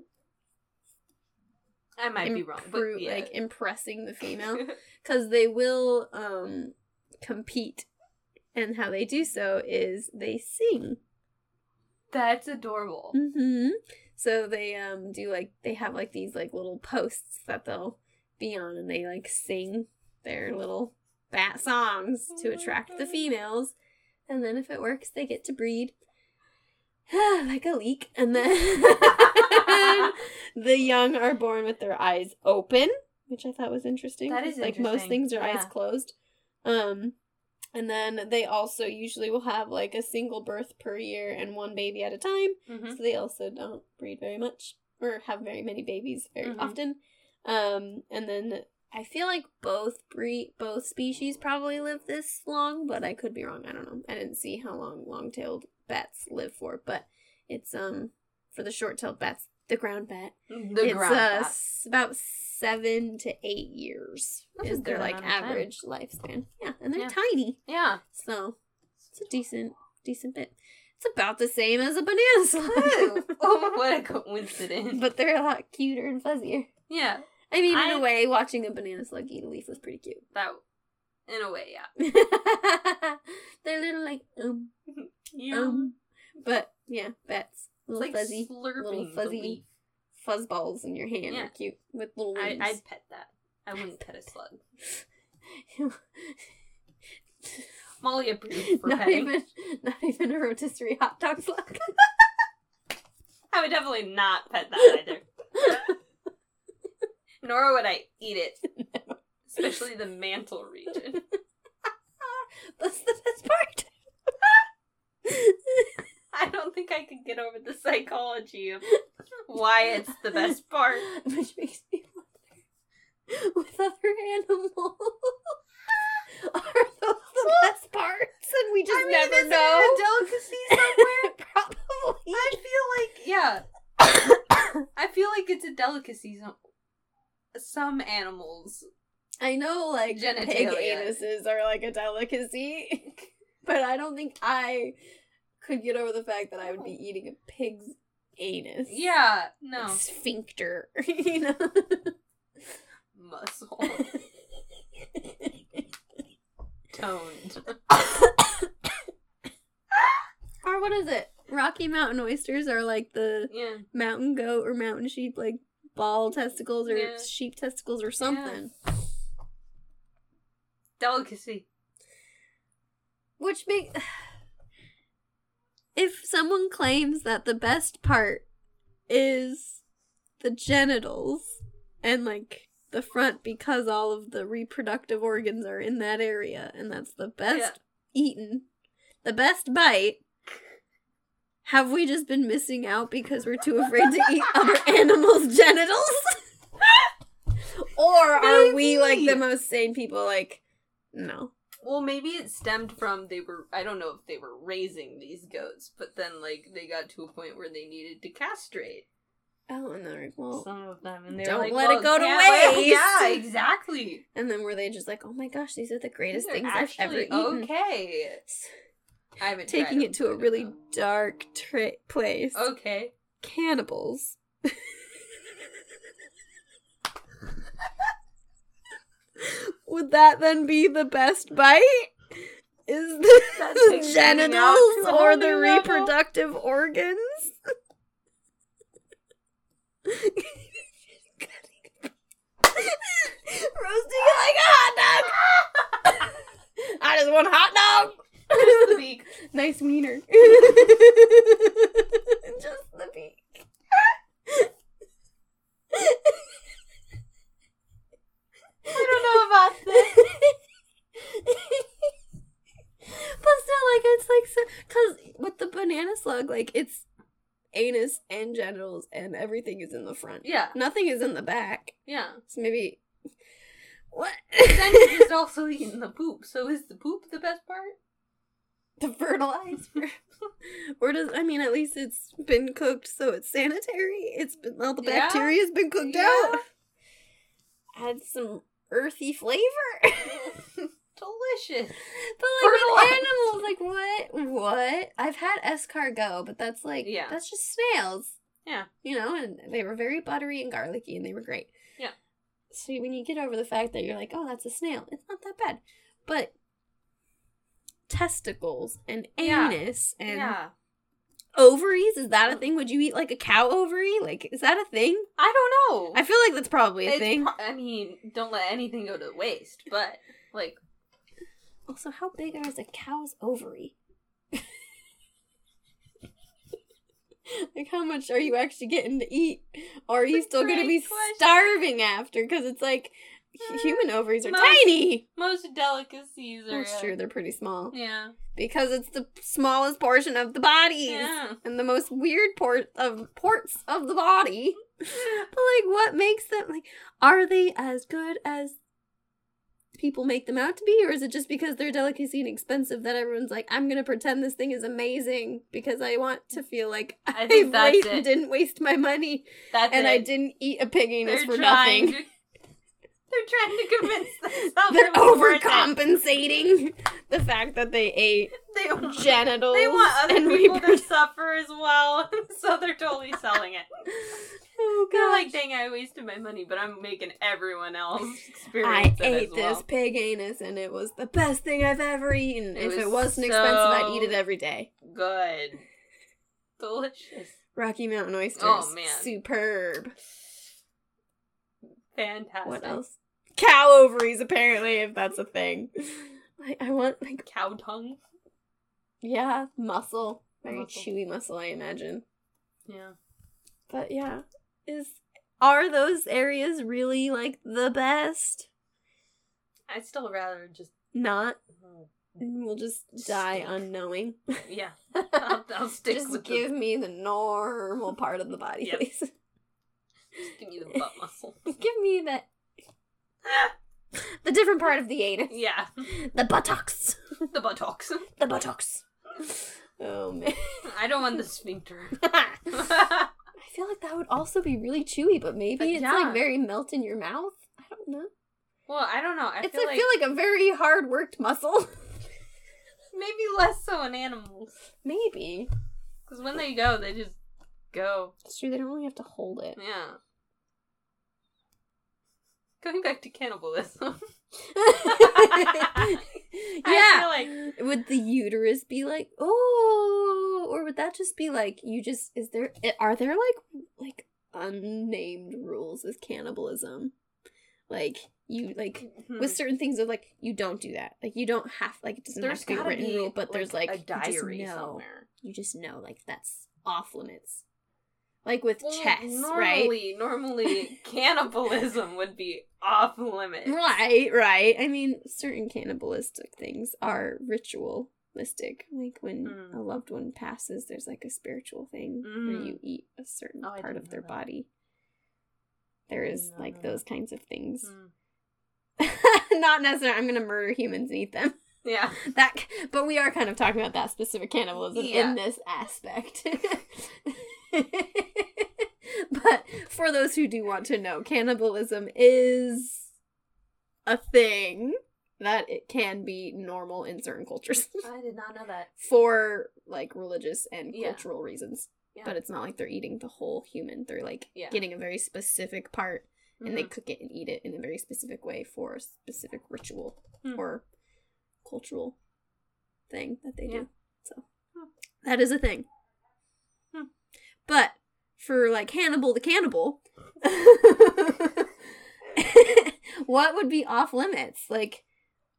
I might be wrong, but yeah. like impressing the female, because they will um compete, and how they do so is they sing. That's adorable. hmm So they um do like they have like these like little posts that they'll be on, and they like sing their little bat songs to attract the females, and then if it works, they get to breed. like a leek, and then the young are born with their eyes open, which I thought was interesting. That is like most things are eyes closed. Um, and then they also usually will have like a single birth per year and one baby at a time. hmm So they also don't breed very much or have very many babies very Mhm. often. Um, and then I feel like both breed both species probably live this long, but I could be wrong. I don't know. I didn't see how long long-tailed bats live for, but it's um for the short-tailed bats, the ground bat. The it's ground uh, bat. about seven to eight years That's is their like average lifespan. Yeah, and they're Yeah. tiny, Yeah. so it's a decent decent bit. It's about the same as a banana slug. oh, what a coincidence. but they're a lot cuter and fuzzier. yeah, I mean, in I- a way, watching a banana slug eat a leaf was pretty cute. that, in a way, yeah. they're little like um Yeah. um, but yeah, bats, it's little like fuzzy little fuzzy fuzz balls in your hand. Yeah. are cute with little I, wings. I'd pet that. I wouldn't pet a slug. Molly approved for not petting. even, not even a rotisserie hot dog slug. I would definitely not pet that either. Nor would I eat it. Especially the mantle region. That's the best part. I don't think I can get over the psychology of why it's the best part. Which makes me wonder with other animals. Are those the best parts? And we just I mean, never know. a delicacy somewhere? Probably. I feel like yeah. I feel like it's a delicacy. Some animals. I know, like pig Genitalia. anuses are like a delicacy, but I don't think I could get over the fact that I would be oh. eating a pig's anus. Yeah, no sphincter. you know. muscle toned. or what is it? Rocky Mountain oysters are like the Yeah, mountain goat or mountain sheep, like ball testicles or Yeah. sheep testicles or something. delicacy. Which make if someone claims that the best part is the genitals and like the front because all of the reproductive organs are in that area and that's the best eaten, the best bite. Have we just been missing out because we're too afraid to eat other animals' genitals? or are we like the most sane people like no. Well, maybe it stemmed from they were. I don't know if they were raising these goats, but then like they got to a point where they needed to castrate Oh, and they're like, well, some of them, and they're don't like, let it go to waste." Yeah, exactly. and then were they just like, oh my gosh, these are the greatest things I've ever eaten? Okay, I haven't Taking them, it to a really know. dark tra- place. okay. Cannibals. would that then be the best bite? Is the, That's the like moving out genitals or the level. reproductive organs? Roasting like a hot dog. I just want a hot dog. Just the beak. Nice wiener. Just the beak. I don't know about this. but still, like it's like so because with the banana slug, like it's anus and genitals and everything is in the front. Yeah, Nothing is in the back. yeah. So maybe what? Then you're also eating the poop. So is the poop the best part? To fertilize for or does I mean at least it's been cooked so it's sanitary. It's been all the Yeah. bacteria's been cooked Yeah. out. Add some earthy flavor. Delicious. But like animals, like what? What? I've had escargot, but that's like Yeah. that's just snails. Yeah. You know, and they were very buttery and garlicky and they were great. Yeah. So when you get over the fact that you're like, oh, that's a snail, it's not that bad. But testicles and Yeah. anus and yeah. ovaries, is that a thing? Would you eat like a cow ovary? Like, is that a thing? I don't know. I feel like that's probably a It's thing. pro- I mean, don't let anything go to waste, but like, also, how big is a cow's ovary? like, how much are you actually getting to eat? Or are you still going to be question. starving after? Because it's like human ovaries are Most- tiny. most delicacies are. That's true, they're pretty small. Yeah. Because it's the smallest portion of the body. Yeah. And the most weird port of ports of the body. but like what makes them like are they as good as people make them out to be or is it just because they're delicacy and expensive that everyone's like i'm gonna pretend this thing is amazing because i want to feel like I I, think that's it. didn't waste my money That's and it. i didn't eat a pig anus They're for trying nothing to- they're trying to convince themselves they're it it. overcompensating the fact that they ate They want, genitals they want other and people to suffer as well, so they're totally selling it. oh They're god like, dang, I wasted my money, but I'm making everyone else I experience it ate as this pig anus and it was the best thing I've ever eaten. It if it was wasn't expensive, I'd eat it every day. Good. Delicious. Rocky Mountain oysters. Oh, man. Superb. Fantastic. What else? Cow ovaries, apparently, if that's a thing. I, I want, like, Cow tongue. yeah, muscle. Very Muscle. chewy muscle, I imagine. Yeah. But yeah, is are those areas really like the best? I'd still rather just. Not. Uh-huh. We'll just die Stick. unknowing. Yeah. I'll, I'll stick just give the. me the normal part of the body, Yep. please. Just give me the butt muscle. Give me the the different part of the anus. yeah. The buttocks. The buttocks. The buttocks. Oh man. I don't want the sphincter. I feel like that would also be really chewy, but maybe it's Yeah. like very melt in your mouth. I don't know. well, I don't know. I it's feel I like feel like a very hard worked muscle. maybe less so in animals. maybe. Because when they go, they just go. It's true, they don't really have to hold it. Yeah. Going back to cannibalism. yeah. I feel like would the uterus be like, oh, or would that just be like you just is there are there like like unnamed rules with cannibalism? Like you like hmm, with certain things of like you don't do that. Like you don't have like it doesn't there's have to be a written be rule, but there's like a you diary know. somewhere. You just know like that's off limits. Like with Well, chess, right? normally, normally cannibalism would be off limits. Right, right. I mean, certain cannibalistic things are ritualistic. Like when Mm. a loved one passes, there's like a spiritual thing where Mm. you eat a certain Oh, part of their that. body. There is like know those kinds of things. Mm. Not necessarily. I'm gonna murder humans and eat them. Yeah. That, but we are kind of talking about that specific cannibalism Yeah. in this aspect. but for those who do want to know, cannibalism is a thing that it can be normal in certain cultures I did not know that. for like religious and Yeah. cultural reasons. Yeah. But it's not like they're eating the whole human. They're like Yeah. getting a very specific part and they Mhm. cook it and eat it in a very specific way for a specific ritual Hmm. or cultural thing that they Yeah. do. So Hmm. that is a thing. Hmm. But for like Hannibal the cannibal, what would be off limits? Like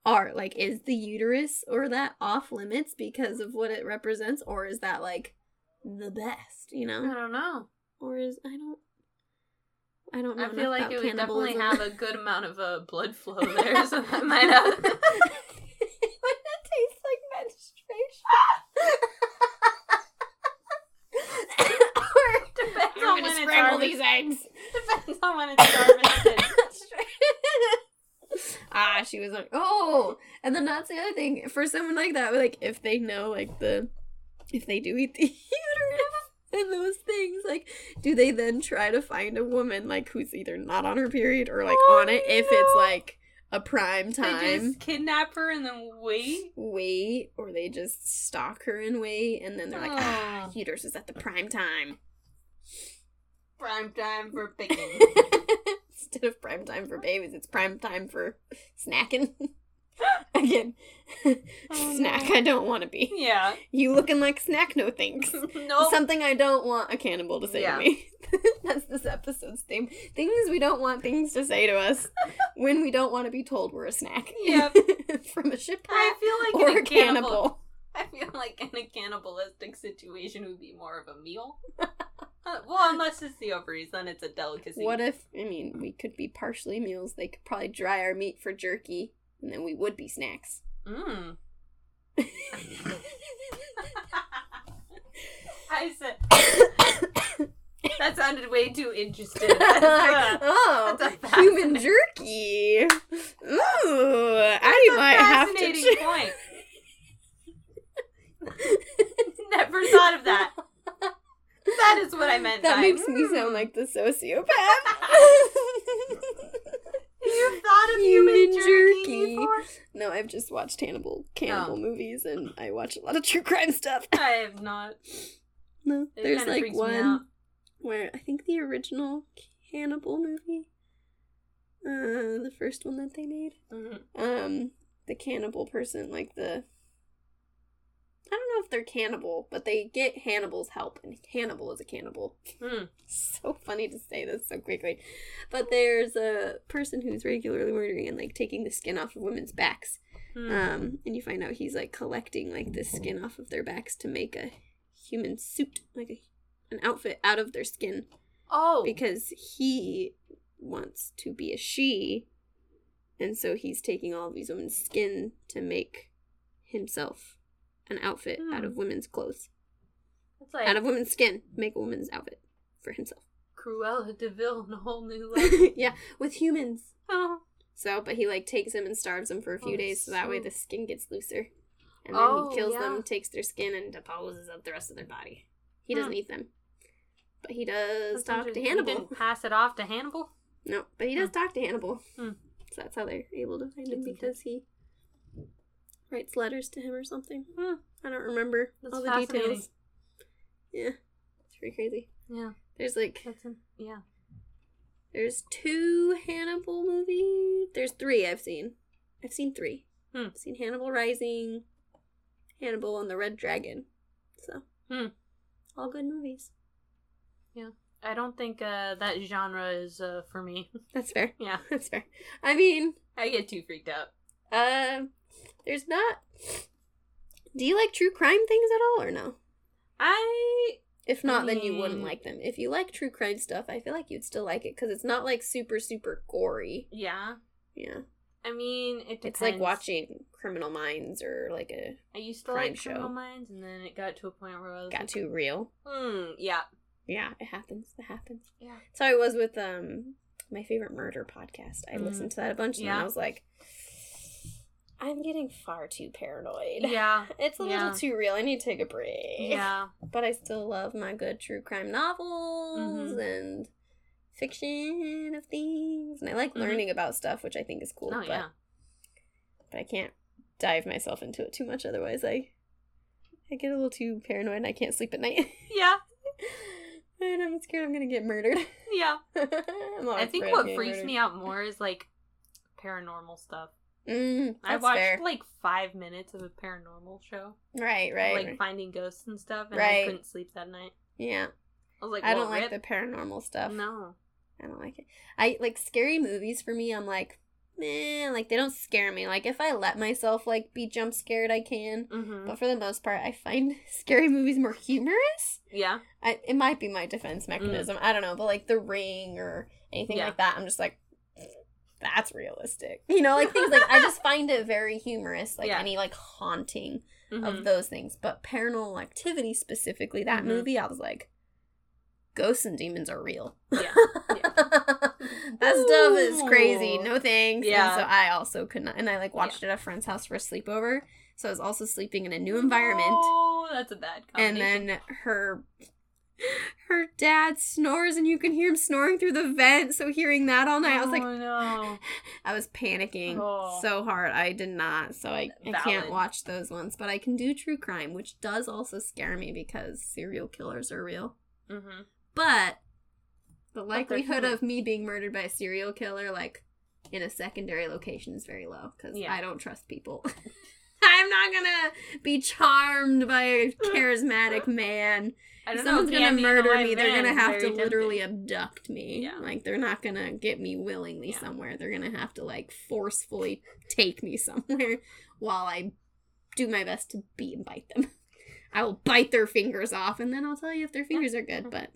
are like is the uterus or that off limits because of what it represents or is that like the best, you know? I don't know. Or is I don't I don't know. I feel like it would definitely have a good amount of uh, blood flow there, so that might have. Wouldn't it taste like menstruation? or Depends I'm on gonna when it's scramble these harvested. Eggs. Depends on when it's harvested. ah, she was like, oh, and then that's the other thing for someone like that. Like, if they know, like the, if they do eat the uterus and those things, like, do they then try to find a woman like who's either not on her period or like Oh, on it if it's like a prime time. They just kidnap her and then wait. Wait, or they just stalk her and wait, and then they're like, ah, Oh. uterus is at the prime time. Prime time for picking. Instead of prime time for babies, it's prime time for snacking. Again, oh, snack no. I don't want to be. yeah. You looking like snack no thanks. nope. Something I don't want a cannibal to say Yeah. to me. That's this episode's theme. Things we don't want things to say to us when we don't want to be told we're a snack. Yep. From a ship I feel like or a cannibal. cannibal. I feel like in a cannibalistic situation it would be more of a meal. Uh, well, unless it's the ovaries, then it's a delicacy. What if, I mean, we could be partially meals. They could probably dry our meat for jerky, and then we would be snacks. Mm. I said that sounded way too interested. Uh, oh, that's a human jerky. Ooh, I that's a might have to. fascinating point. Never thought of that. That is what I meant. That by, makes me sound like the sociopath. You've thought of Human human, jerky, jerky. no, I've just watched Hannibal cannibal Oh. movies, and I watch a lot of true crime stuff. I have not. No, It there's like freaks me out. one where I think the original Hannibal movie, uh, the first one that they made, Mhm. um, the cannibal person, like the. I don't know if they're cannibal, but they get Hannibal's help, and Hannibal is a cannibal. Hmm. so funny to say this so quickly. But there's a person who's regularly murdering and like taking the skin off of women's backs. Hmm. Um, and you find out he's like collecting like the skin off of their backs to make a human suit, like a, an outfit out of their skin oh, because he wants to be a she. And so he's taking all of these women's skin to make himself an outfit out Hmm. of women's clothes. it's like Out of women's skin, make a woman's outfit for himself. Cruella de Vil in a whole new level. yeah, with humans. oh. So, but he like takes them and starves them for a few Oh, days, so that way the skin gets looser. And then Oh, he kills yeah. them, takes their skin, and deposes of the rest of their body. He doesn't Hmm. eat them, but he does That's talk to interesting. He Hannibal. didn't pass it off to Hannibal. No, but he does talk to Hannibal. Hmm. So that's how they're able to find him because he writes letters to him or something. Hmm. I don't remember That's all the details. Yeah, it's pretty crazy. Yeah, There's like that's in, yeah. There's two Hannibal movies. There's three I've seen. I've seen three. Hmm. I've seen Hannibal Rising, Hannibal, and the Red Dragon. So, Hmm. all good movies. Yeah. I don't think uh, that genre is uh, for me. That's fair. yeah, That's fair. I mean, I get too freaked out. um, there's not. Do you like true crime things at all, or no? I If not, then you wouldn't like them. If you like true crime stuff, I feel like you'd still like it because it's not like super super gory. yeah. Yeah, I mean, it depends. it's like watching Criminal Minds or like a I used to crime like show. Criminal Minds, and then it got to a point where I was got like, too real. Hmm. Yeah. Yeah, it happens. It happens. Yeah. So I was with um my favorite murder podcast. I Mhm. listened to that a bunch and then Yeah. I was like, I'm getting far too paranoid. Yeah. It's a Yeah. little too real. I need to take a break. Yeah. But I still love my good true crime novels Mhm. and fiction of things. And I like Mhm. learning about stuff, which I think is cool. Oh but, yeah. but I can't dive myself into it too much otherwise I I get a little too paranoid and I can't sleep at night. Yeah. and I'm scared I'm gonna get murdered. Yeah. I think what freaks murdered. me out more is like paranormal stuff. Mm, I watched fair. like five minutes of a paranormal show, right, right, like right. finding ghosts and stuff, and Right. I couldn't sleep that night. Yeah, I was like, I don't like the paranormal stuff. No. I don't like it. I like scary movies for me. I'm like, man, like they don't scare me. Like if I let myself like be jump scared, I can. Mm-hmm. But for the most part, I find scary movies more humorous. Yeah. I, it might be my defense mechanism. I don't know, but like The Ring or anything Mm. Yeah. like that, I'm just like, that's realistic. You know, like things like I just find it very humorous. Like Yeah. any like haunting Mhm. of those things. But Paranormal Activity specifically, that Mhm. movie, I was like, ghosts and demons are real. Yeah. that stuff is crazy. No thanks. Yeah. And so I also could not. And I like watched it at a friend's house for a sleepover. So I was also sleeping in a new environment. Oh, that's a bad and then her her dad snores and you can hear him snoring through the vent so hearing that all night i was like oh, no. i was panicking Oh. so hard i did not so i, I can't watch those ones but i can do true crime which does also scare me because serial killers are real Mm-hmm. but the likelihood of me being murdered by a serial killer like in a secondary location is very low because Yeah. i don't trust people i'm not gonna be charmed by a charismatic man if someone's know. gonna Candy in a murder me, they're gonna have to literally tempting. abduct me. Yeah. Like they're not gonna get me willingly Yeah. somewhere. They're gonna have to like forcefully take me somewhere while I do my best to beat and bite them. I will bite their fingers off, and then I'll tell you if their fingers are good. Oh, but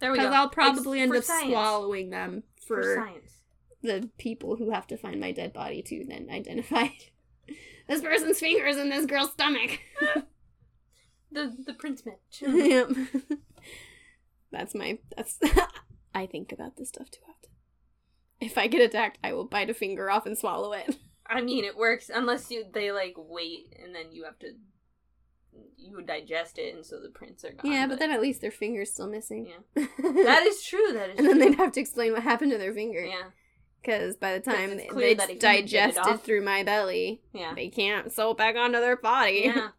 There we go. because I'll probably Ex- end up science. swallowing them for, for science. the people who have to find my dead body to then identify this person's fingers in this girl's stomach. The the prints match. Uh-huh. yep. That's my that's I think about this stuff too often. If I get attacked, I will bite a finger off and swallow it. I mean, it works unless you they like wait and then you have to you would digest it, and so the prints are gone. yeah, but then at least their finger's still missing. Yeah. that is true. That is. and then they'd have to explain what happened to their finger. Yeah. Because by the time it's clear that it's human it digested through my belly, Yeah. they can't sew it back onto their body. Yeah.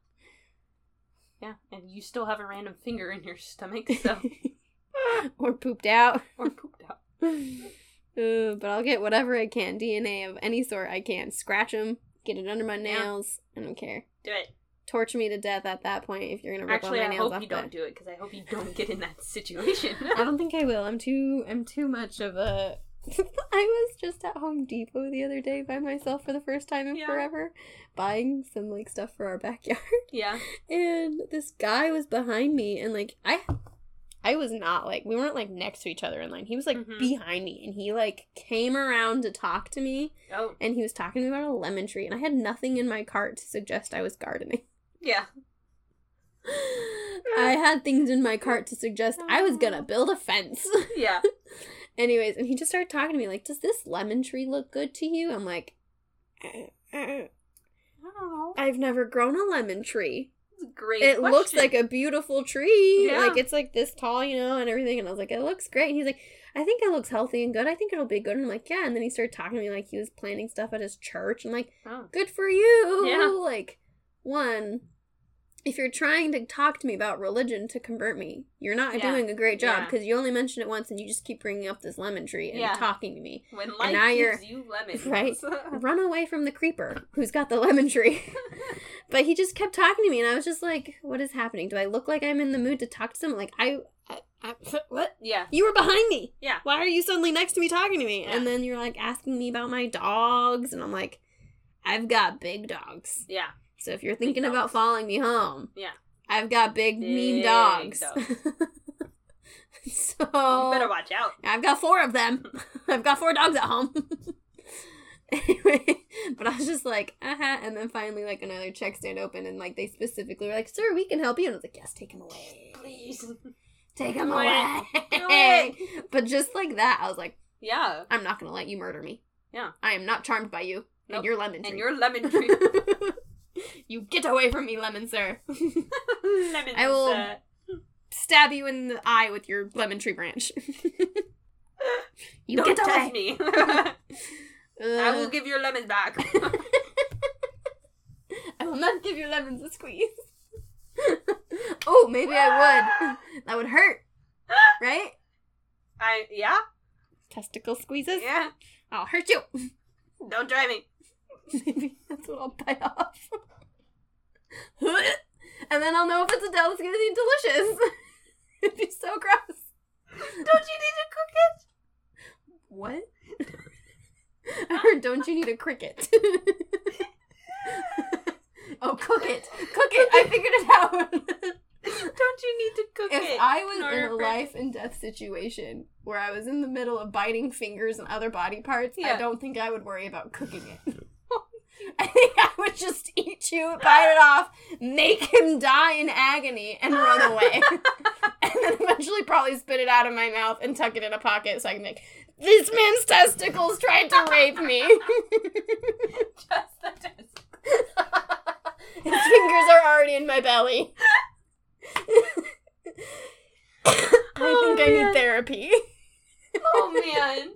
Yeah, and you still have a random finger in your stomach, so or pooped out. or pooped out. Uh, but I'll get whatever I can. DNA of any sort I can. Scratch them, get it under my Yeah. nails. I don't care. Do it. Torture me to death at that point if you're gonna rip Actually, I hope you don't do it because I hope you don't get in that situation. I don't think I will. I'm too. I'm too much of a. I was just at Home Depot the other day by myself for the first time in Yeah. forever, buying some like stuff for our backyard, yeah. and this guy was behind me, and like I, I was not like we weren't like next to each other in line. He was like Mhm. behind me, and he like came around to talk to me, Oh, and he was talking to me about a lemon tree, and I had nothing in my cart to suggest I was gardening. yeah. I had things in my cart to suggest I was gonna build a fence. Yeah. Anyways, and he just started talking to me like, "Does this lemon tree look good to you?" I'm like, "Uh, uh, don't know. "I've never grown a lemon tree. Great. it looks like a beautiful tree. Yeah. Like it's like this tall, you know, and everything." And I was like, "It looks great." And he's like, "I think it looks healthy and good. I think it'll be good." And I'm like, "Yeah." And then he started talking to me like he was planting stuff at his church. I'm like, Oh. "Good for you." Yeah. Like, one. If you're trying to talk to me about religion to convert me, you're not Yeah. doing a great job Yeah. because you only mention it once and you just keep bringing up this lemon tree and Yeah. talking to me. When life now you're- you lemons. Right. run away from the creeper who's got the lemon tree. but he just kept talking to me, and I was just like, "What is happening? Do I look like I'm in the mood to talk to someone? Like I, I, I what? yeah. You were behind me. Yeah. Why are you suddenly next to me talking to me? Yeah. And then you're like asking me about my dogs, and I'm like, I've got big dogs. Yeah. So if you're thinking about following me home, Yeah. I've got big, mean dogs. dogs. so You better watch out. I've got four of them. I've got four dogs at home. anyway, but I was just like, uh huh. And then finally, like, another check stand opened, and like, they specifically were like, sir, we can help you. And I was like, yes, take him away. Please. Take him Do away. it. But just like that, I was like, Yeah. I'm not going to let you murder me. Yeah. I am not charmed by you Nope. and your lemon tree. And your lemon tree. You get away from me, lemon sir. lemon. I will- uh, Stab you in the eye with your lemon tree branch. you Don't get touch away. me. I will give your lemons back. I will not give your lemons a squeeze. oh, maybe I would. That would hurt, right? I yeah Testicle squeezes? yeah. I'll hurt you. Don't try me. Maybe that's what I'll bite off. and then I'll know if it's a delicacy delicious. It'd be so gross. Don't you need to cook it? What? I heard, don't you need a cricket? oh, cook it. Cook it. I figured it out. Don't you need to cook if it? I was in a life and death situation where I was in the middle of biting fingers and other body parts, I don't think I would worry about cooking it. I think I would just eat you, bite it off, make him die in agony, and run away. and then eventually probably spit it out of my mouth and tuck it in a pocket so I can make this man's testicles tried to rape me. Just the test. His fingers are already in my belly. I Oh, think I need therapy. Oh man.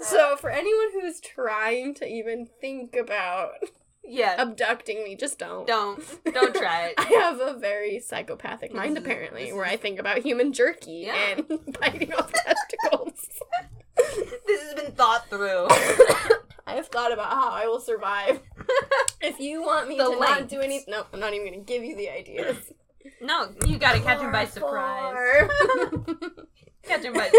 So, for anyone who's trying to even think about Yeah. abducting me, just don't. don't don't try it. I have a very psychopathic mind, apparently, where I think about human jerky Yeah. and biting off testicles. this has been thought through. I have thought about how I will survive. if you want me The to not do anything no, I'm not even going to give you the ideas. No, you gotta catch him by surprise. Catch him by.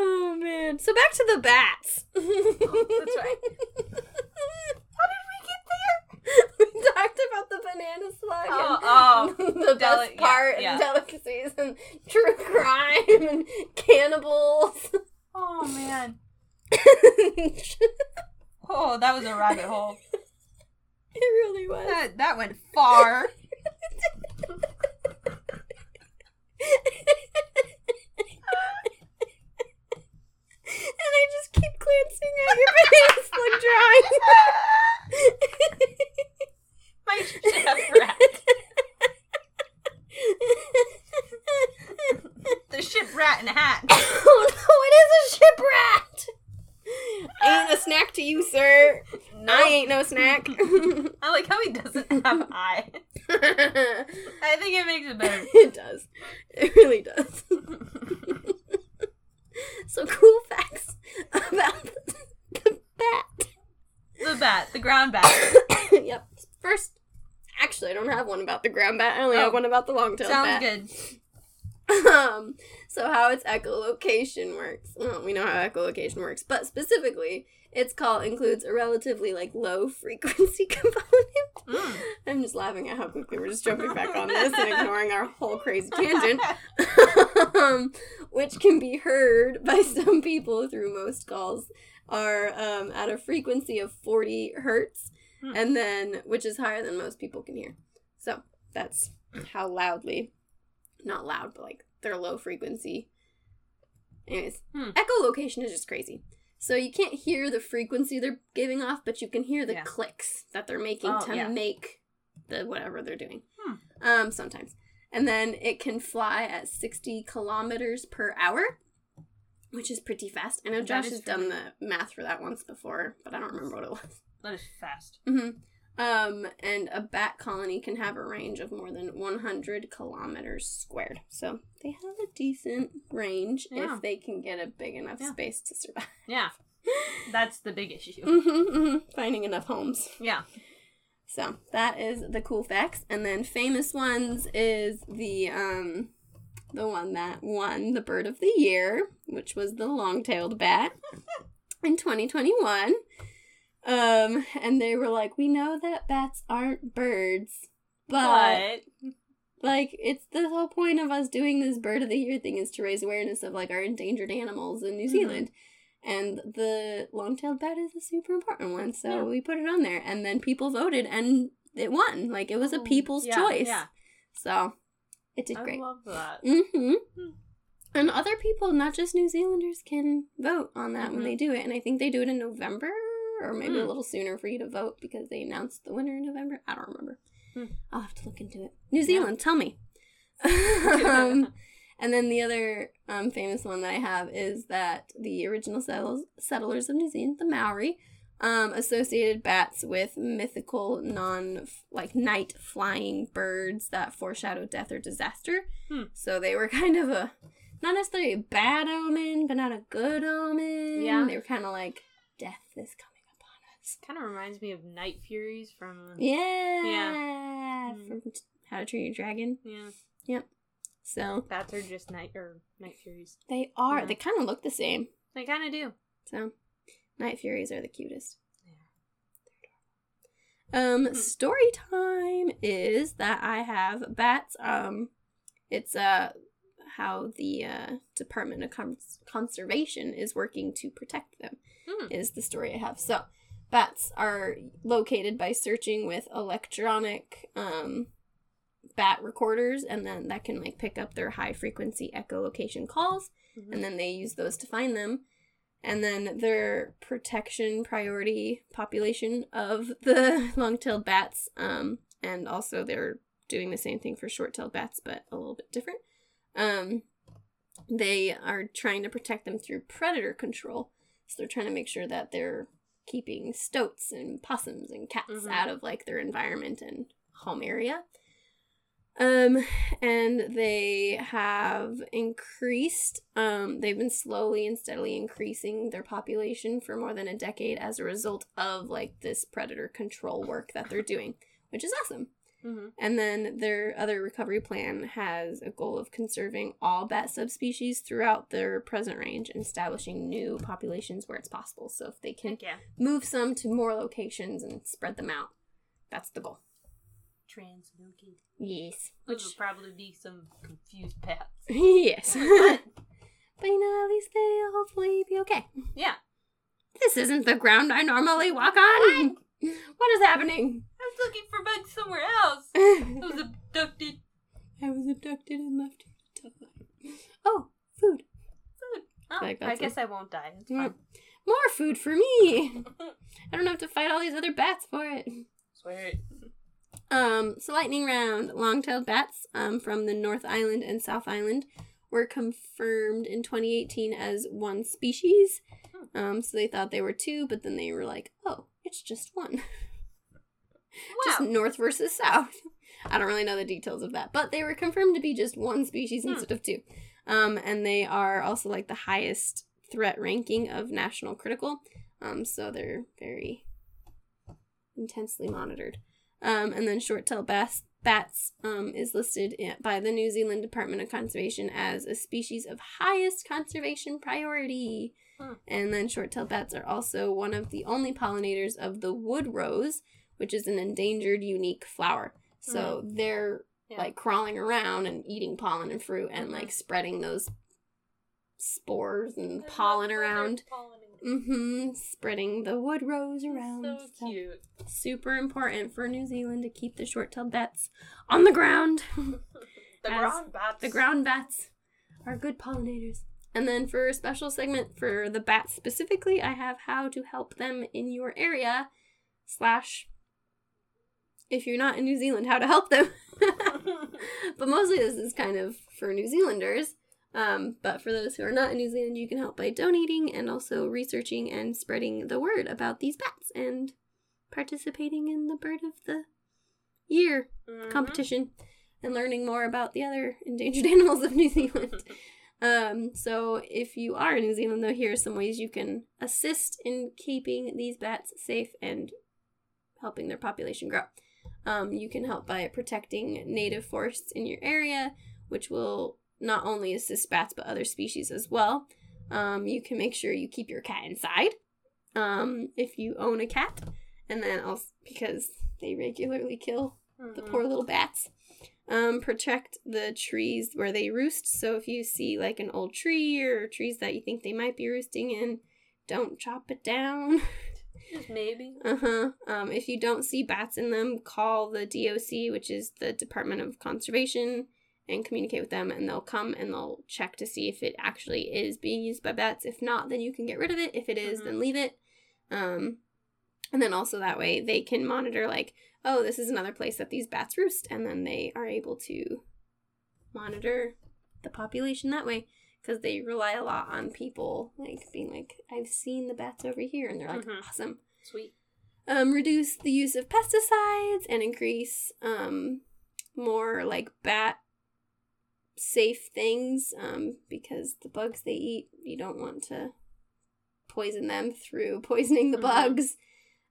Oh man! So back to the bats. Oh, that's right. How did we get there? We talked about the banana slug. Oh, and oh. oh. the Deli- best part yeah. and delicacies and true crime and cannibals. Oh man. Oh, that was a rabbit hole. It really was. That that went far. and I just keep glancing at your banana slug drawing. My chef rat. The ship rat in a hat. oh no, it is a ship rat! Ain't a snack to you, sir. I ain't no snack. I like how he doesn't have eye. I think it makes it better. it does. It really does. so cool facts about the bat. The bat, the ground bat. yep. First, actually, I don't have one about the ground bat. I only have Oh. one about the long-tailed Sounds bat. Sounds good. um, so how its echolocation works. Well, we know how echolocation works, but specifically, its call includes a relatively like low frequency component. Mm. I'm just laughing at how quickly we're just jumping back on this and ignoring our whole crazy tangent, um, which can be heard by some people through most calls are um, at a frequency of 40 hertz, Hmm. and then which is higher than most people can hear. So that's how loudly, not loud, but like their low frequency. Anyways, Hmm. echolocation is just crazy. So you can't hear the frequency they're giving off, but you can hear the Yeah. clicks that they're making Oh, to yeah. make the whatever they're doing. Hmm. Um, sometimes. And then it can fly at 60 kilometers per hour, which is pretty fast. I know Josh has done the math for that once before, but I don't remember what it was. That is fast. hmm Um, and a bat colony can have a range of more than 100 kilometers squared. So they have a decent range Yeah. if they can get a big enough Yeah. space to survive. Yeah, that's the big issue. hmm hmm Finding enough homes. Yeah. So that is the cool facts, and then famous ones is the um the one that won the bird of the year, which was the long-tailed bat in 2021. Um, and they were like, "We know that bats aren't birds, but But like it's the whole point of us doing this bird of the year thing is to raise awareness of like our endangered animals in New Mhm. Zealand. And the long-tailed bat is a super important one, so Yeah. we put it on there and then people voted and it won. Like it was a Oh, people's yeah, choice. yeah. So it did great. I great. love that. Mm-hmm. Hmm. And other people, not just New Zealanders, can vote on that when Mhm. they do it. And I think they do it in November or maybe a Hmm. little sooner for you to vote because they announced the winner in November. I don't remember. Hmm. I'll have to look into it. New Zealand, tell me. um, and then the other um, famous one that I have is that the original settlers, settlers of New Zealand, the Maori, um, associated bats with mythical non like night flying birds that foreshadow death or disaster. Hmm. So they were kind of a not necessarily a bad omen, but not a good omen. Yeah. they were kind of like death is coming upon us. Kind of reminds me of Night Furies from. Yeah, Hmm. from How to Train Your Dragon. Yeah. So Bats are just night or Night Furies. they are. Yeah. They kind of look the same. They kind of do. So, Night Furies are the cutest. Yeah. Um, Hmm. story time is that I have bats. Um, it's uh how the uh, Department of Cons- Conservation is working to protect them. Hmm. Is the story I have. So, bats are located by searching with electronic um bat recorders, and then that can like pick up their high frequency echolocation calls Mhm. and then they use those to find them. And then their protection priority population of the long-tailed bats, um, and also they're doing the same thing for short-tailed bats, but a little bit different. Um, they are trying to protect them through predator control, so they're trying to make sure that they're keeping stoats and possums and cats Mhm. out of like their environment and home area. Um, and they have increased, um, they've been slowly and steadily increasing their population for more than a decade as a result of like this predator control work that they're doing, which is awesome. Mhm. And then their other recovery plan has a goal of conserving all bat subspecies throughout their present range and establishing new populations where it's possible. So if they can yeah. move some to more locations and spread them out, that's the goal. Translocated. Yes. Which will probably be some confused bats. yes. But, you know, at least they'll hopefully be okay. yeah. This isn't the ground I normally walk on. What is happening? I was looking for bugs somewhere else. I was abducted. I was abducted and left here to. Oh, food. Oh, Like, I that's guess I won't die. It's fine. More food for me. I don't have to fight all these other bats for it. Swear it. Um, so lightning round, long-tailed bats um, from the North Island and South Island were confirmed in 2018 as one species. Um, so they thought they were two, but then they were like, oh, it's just one. Just north versus south. I don't really know the details of that, but they were confirmed to be just one species Hmm. instead of two. Um, and they are also like the highest threat ranking of national critical. Um, so they're very intensely monitored. Um, and then short-tailed bats, bats um, is listed by the New Zealand Department of Conservation as a species of highest conservation priority. Hmm. And then short-tailed bats are also one of the only pollinators of the wood rose, which is an endangered unique flower. So they're Yeah. like crawling around and eating pollen and fruit and Mhm. like spreading those spores and pollen around. Mm-hmm. Spreading the wood rose around. So stuff. cute. Super important for New Zealand to keep the short-tailed bats on the ground. The ground bats. the ground bats are good pollinators. And then for a special segment for the bats specifically, I have how to help them in your area slash if you're not in New Zealand, how to help them. but mostly this is kind of for New Zealanders. Um, but for those who are not in New Zealand, you can help by donating and also researching and spreading the word about these bats and participating in the bird of the year Mhm. competition and learning more about the other endangered animals of New Zealand. Um, so if you are in New Zealand, though, here are some ways you can assist in keeping these bats safe and helping their population grow. Um, you can help by protecting native forests in your area, which will not only assist bats but other species as well. Um, you can make sure you keep your cat inside um, if you own a cat, and then also because they regularly kill the Mhm. poor little bats. Um, protect the trees where they roost. So if you see like an old tree or trees that you think they might be roosting in, don't chop it down. Just maybe. uh huh. Um, if you don't see bats in them, call the DOC, which is the Department of Conservation, and communicate with them, and they'll come and they'll check to see if it actually is being used by bats. If not, then you can get rid of it. If it is, Mhm. then leave it. Um, and then also that way they can monitor like oh, this is another place that these bats roost, and then they are able to monitor the population that way because they rely a lot on people like being like, I've seen the bats over here, and they're like, Mhm. awesome. Sweet. um, reduce the use of pesticides and increase um, more like bat safe things um, because the bugs they eat you don't want to poison them through poisoning the Mhm. bugs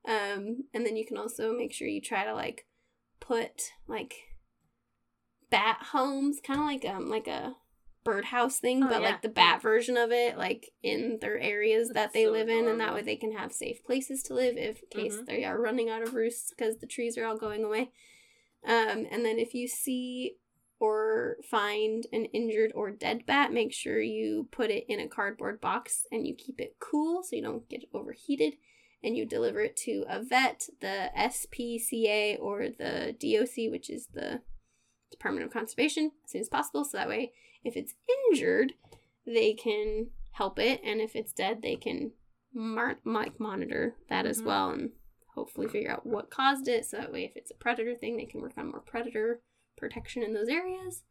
um, and then you can also make sure you try to like put like bat homes kind of like um like a birdhouse thing Oh, but yeah, like the bat version of it like in their areas that they so live in and that way they can have safe places to live if in case Mhm. they are running out of roosts because the trees are all going away um, and then if you see or find an injured or dead bat, make sure you put it in a cardboard box and you keep it cool so you don't get overheated. And you deliver it to a vet, the SPCA, or the DOC, which is the Department of Conservation, as soon as possible. So that way, if it's injured, they can help it. And if it's dead, they can mar- like monitor that as Mhm. well and hopefully figure out what caused it. So that way, if it's a predator thing, they can work on more predator protection in those areas.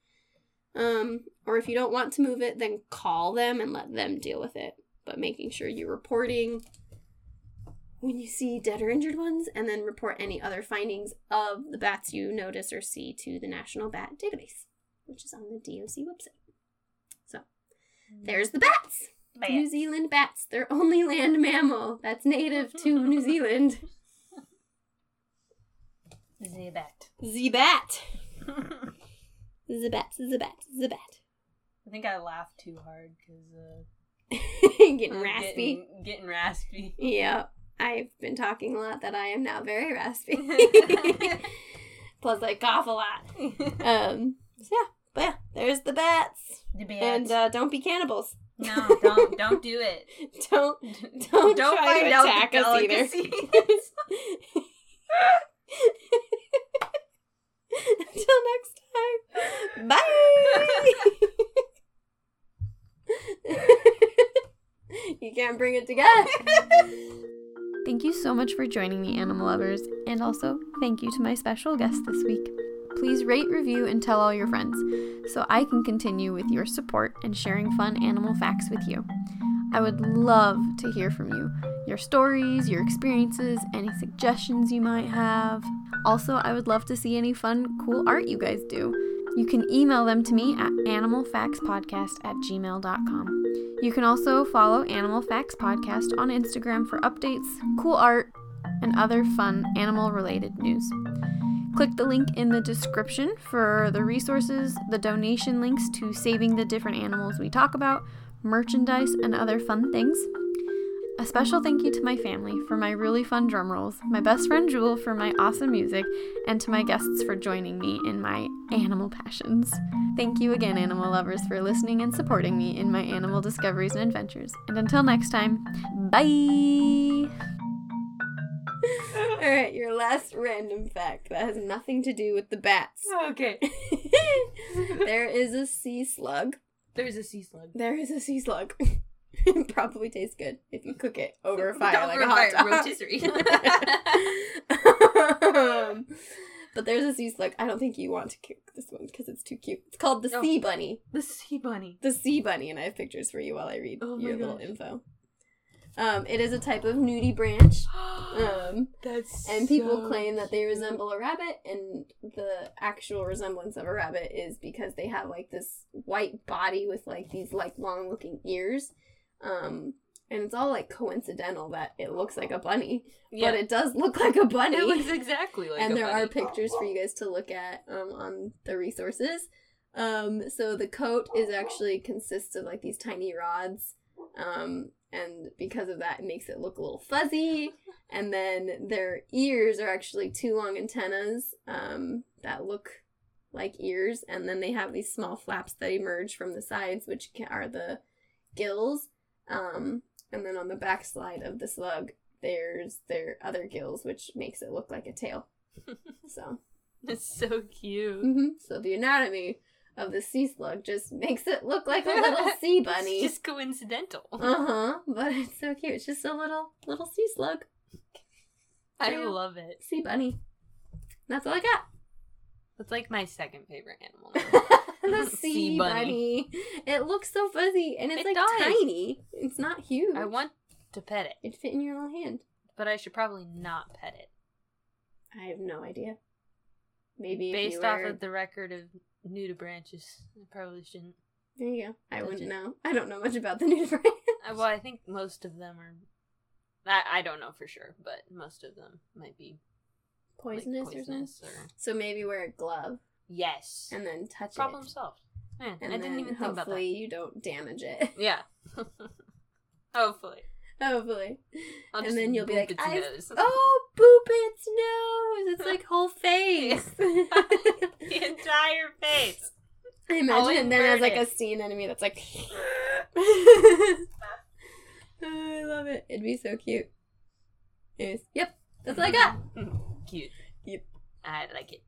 Um, or if you don't want to move it, then call them and let them deal with it. But making sure you're reporting when you see dead or injured ones, and then report any other findings of the bats you notice or see to the National Bat Database, which is on the DOC website. So there's the bats. New Zealand bats, their only land mammal that's native to New Zealand. The bat. The bat, the bats, the bat, the bat. I think I laughed too hard because uh, Getting raspy. Getting, getting raspy. Yep. I've been talking a lot that I am now very raspy. Plus, I cough a lot. Um, so yeah, but yeah, there's the bats. Debate. And uh, don't be cannibals. no, don't don't do it. Don't don't, Don't try to attack the us either. Until next time. Bye. you can't bring it together. Thank you so much for joining me, animal lovers, and also thank you to my special guest this week. Please rate, review, and tell all your friends so I can continue with your support and sharing fun animal facts with you. I would love to hear from you your stories, your experiences, any suggestions you might have. Also, I would love to see any fun, cool art you guys do. You can email them to me at animalfactspodcast at gmail.com. You can also follow Animal Facts Podcast on Instagram for updates, cool art, and other fun animal related news. Click the link in the description for the resources, the donation links to saving the different animals we talk about, merchandise, and other fun things. A special thank you to my family for my really fun drum rolls, my best friend Jewel for my awesome music, and to my guests for joining me in my animal passions. Thank you again, animal lovers, for listening and supporting me in my animal discoveries and adventures. And until next time, bye! All right, your last random fact that has nothing to do with the bats. okay. there is a sea slug. There's a sea slug. There is a sea slug. it probably tastes good if you cook it over a fire like a hot dog. rotisserie. um, but there's a sea slug. I don't think you want to cook this one because it's too cute. It's called the Oh. sea bunny. the sea bunny. The sea bunny, and I have pictures for you while I read Oh your little info. Um, it is a type of nudibranch. Um, That's and people so claim that they resemble a rabbit, and the actual resemblance of a rabbit is because they have like this white body with like these like long looking ears. Um, and it's all like coincidental that it looks like a bunny, Yeah. but it does look like a bunny. It looks exactly like and there are pictures for you guys to look at um, on the resources. Um, so the coat is actually consists of like these tiny rods, um, and because of that, it makes it look a little fuzzy. And then their ears are actually two long antennas um, that look like ears, and then they have these small flaps that emerge from the sides, which are the gills. Um, and then on the backside of the slug, there's their other gills, which makes it look like a tail. So, It's so cute. hmm so the anatomy of the sea slug just makes it look like a little sea bunny. It's just coincidental. Uh huh. But it's so cute. It's just a little little sea slug, I yeah. love it. sea bunny. That's all I got. That's like my second favorite animal. the sea, Sea bunny. bunny. It looks so fuzzy and it's It like does. tiny. It's not huge. I want to pet it. It'd fit in your little hand. but I should probably not pet it. I have no idea. Maybe Based you off of the record of nudibranchs, I probably shouldn't. There you go. I wouldn't it- know. I don't know much about the nudibranch. Uh, Well, I think most of them are. I, I don't know for sure, but most of them might be like, Poisonous, or something. or So maybe wear a glove yes. and then touch Problem it. solved. Man, And I didn't even think about hopefully you don't damage it. Yeah. Hopefully. hopefully. I'll And then you'll be like, its "I've- Oh, boop its nose! It's like whole face. the entire face. I imagine then as like a scene enemy that's like. oh, I love it. It'd be so cute. Anyways, yep, that's all I got. Cute. Yep. I like it.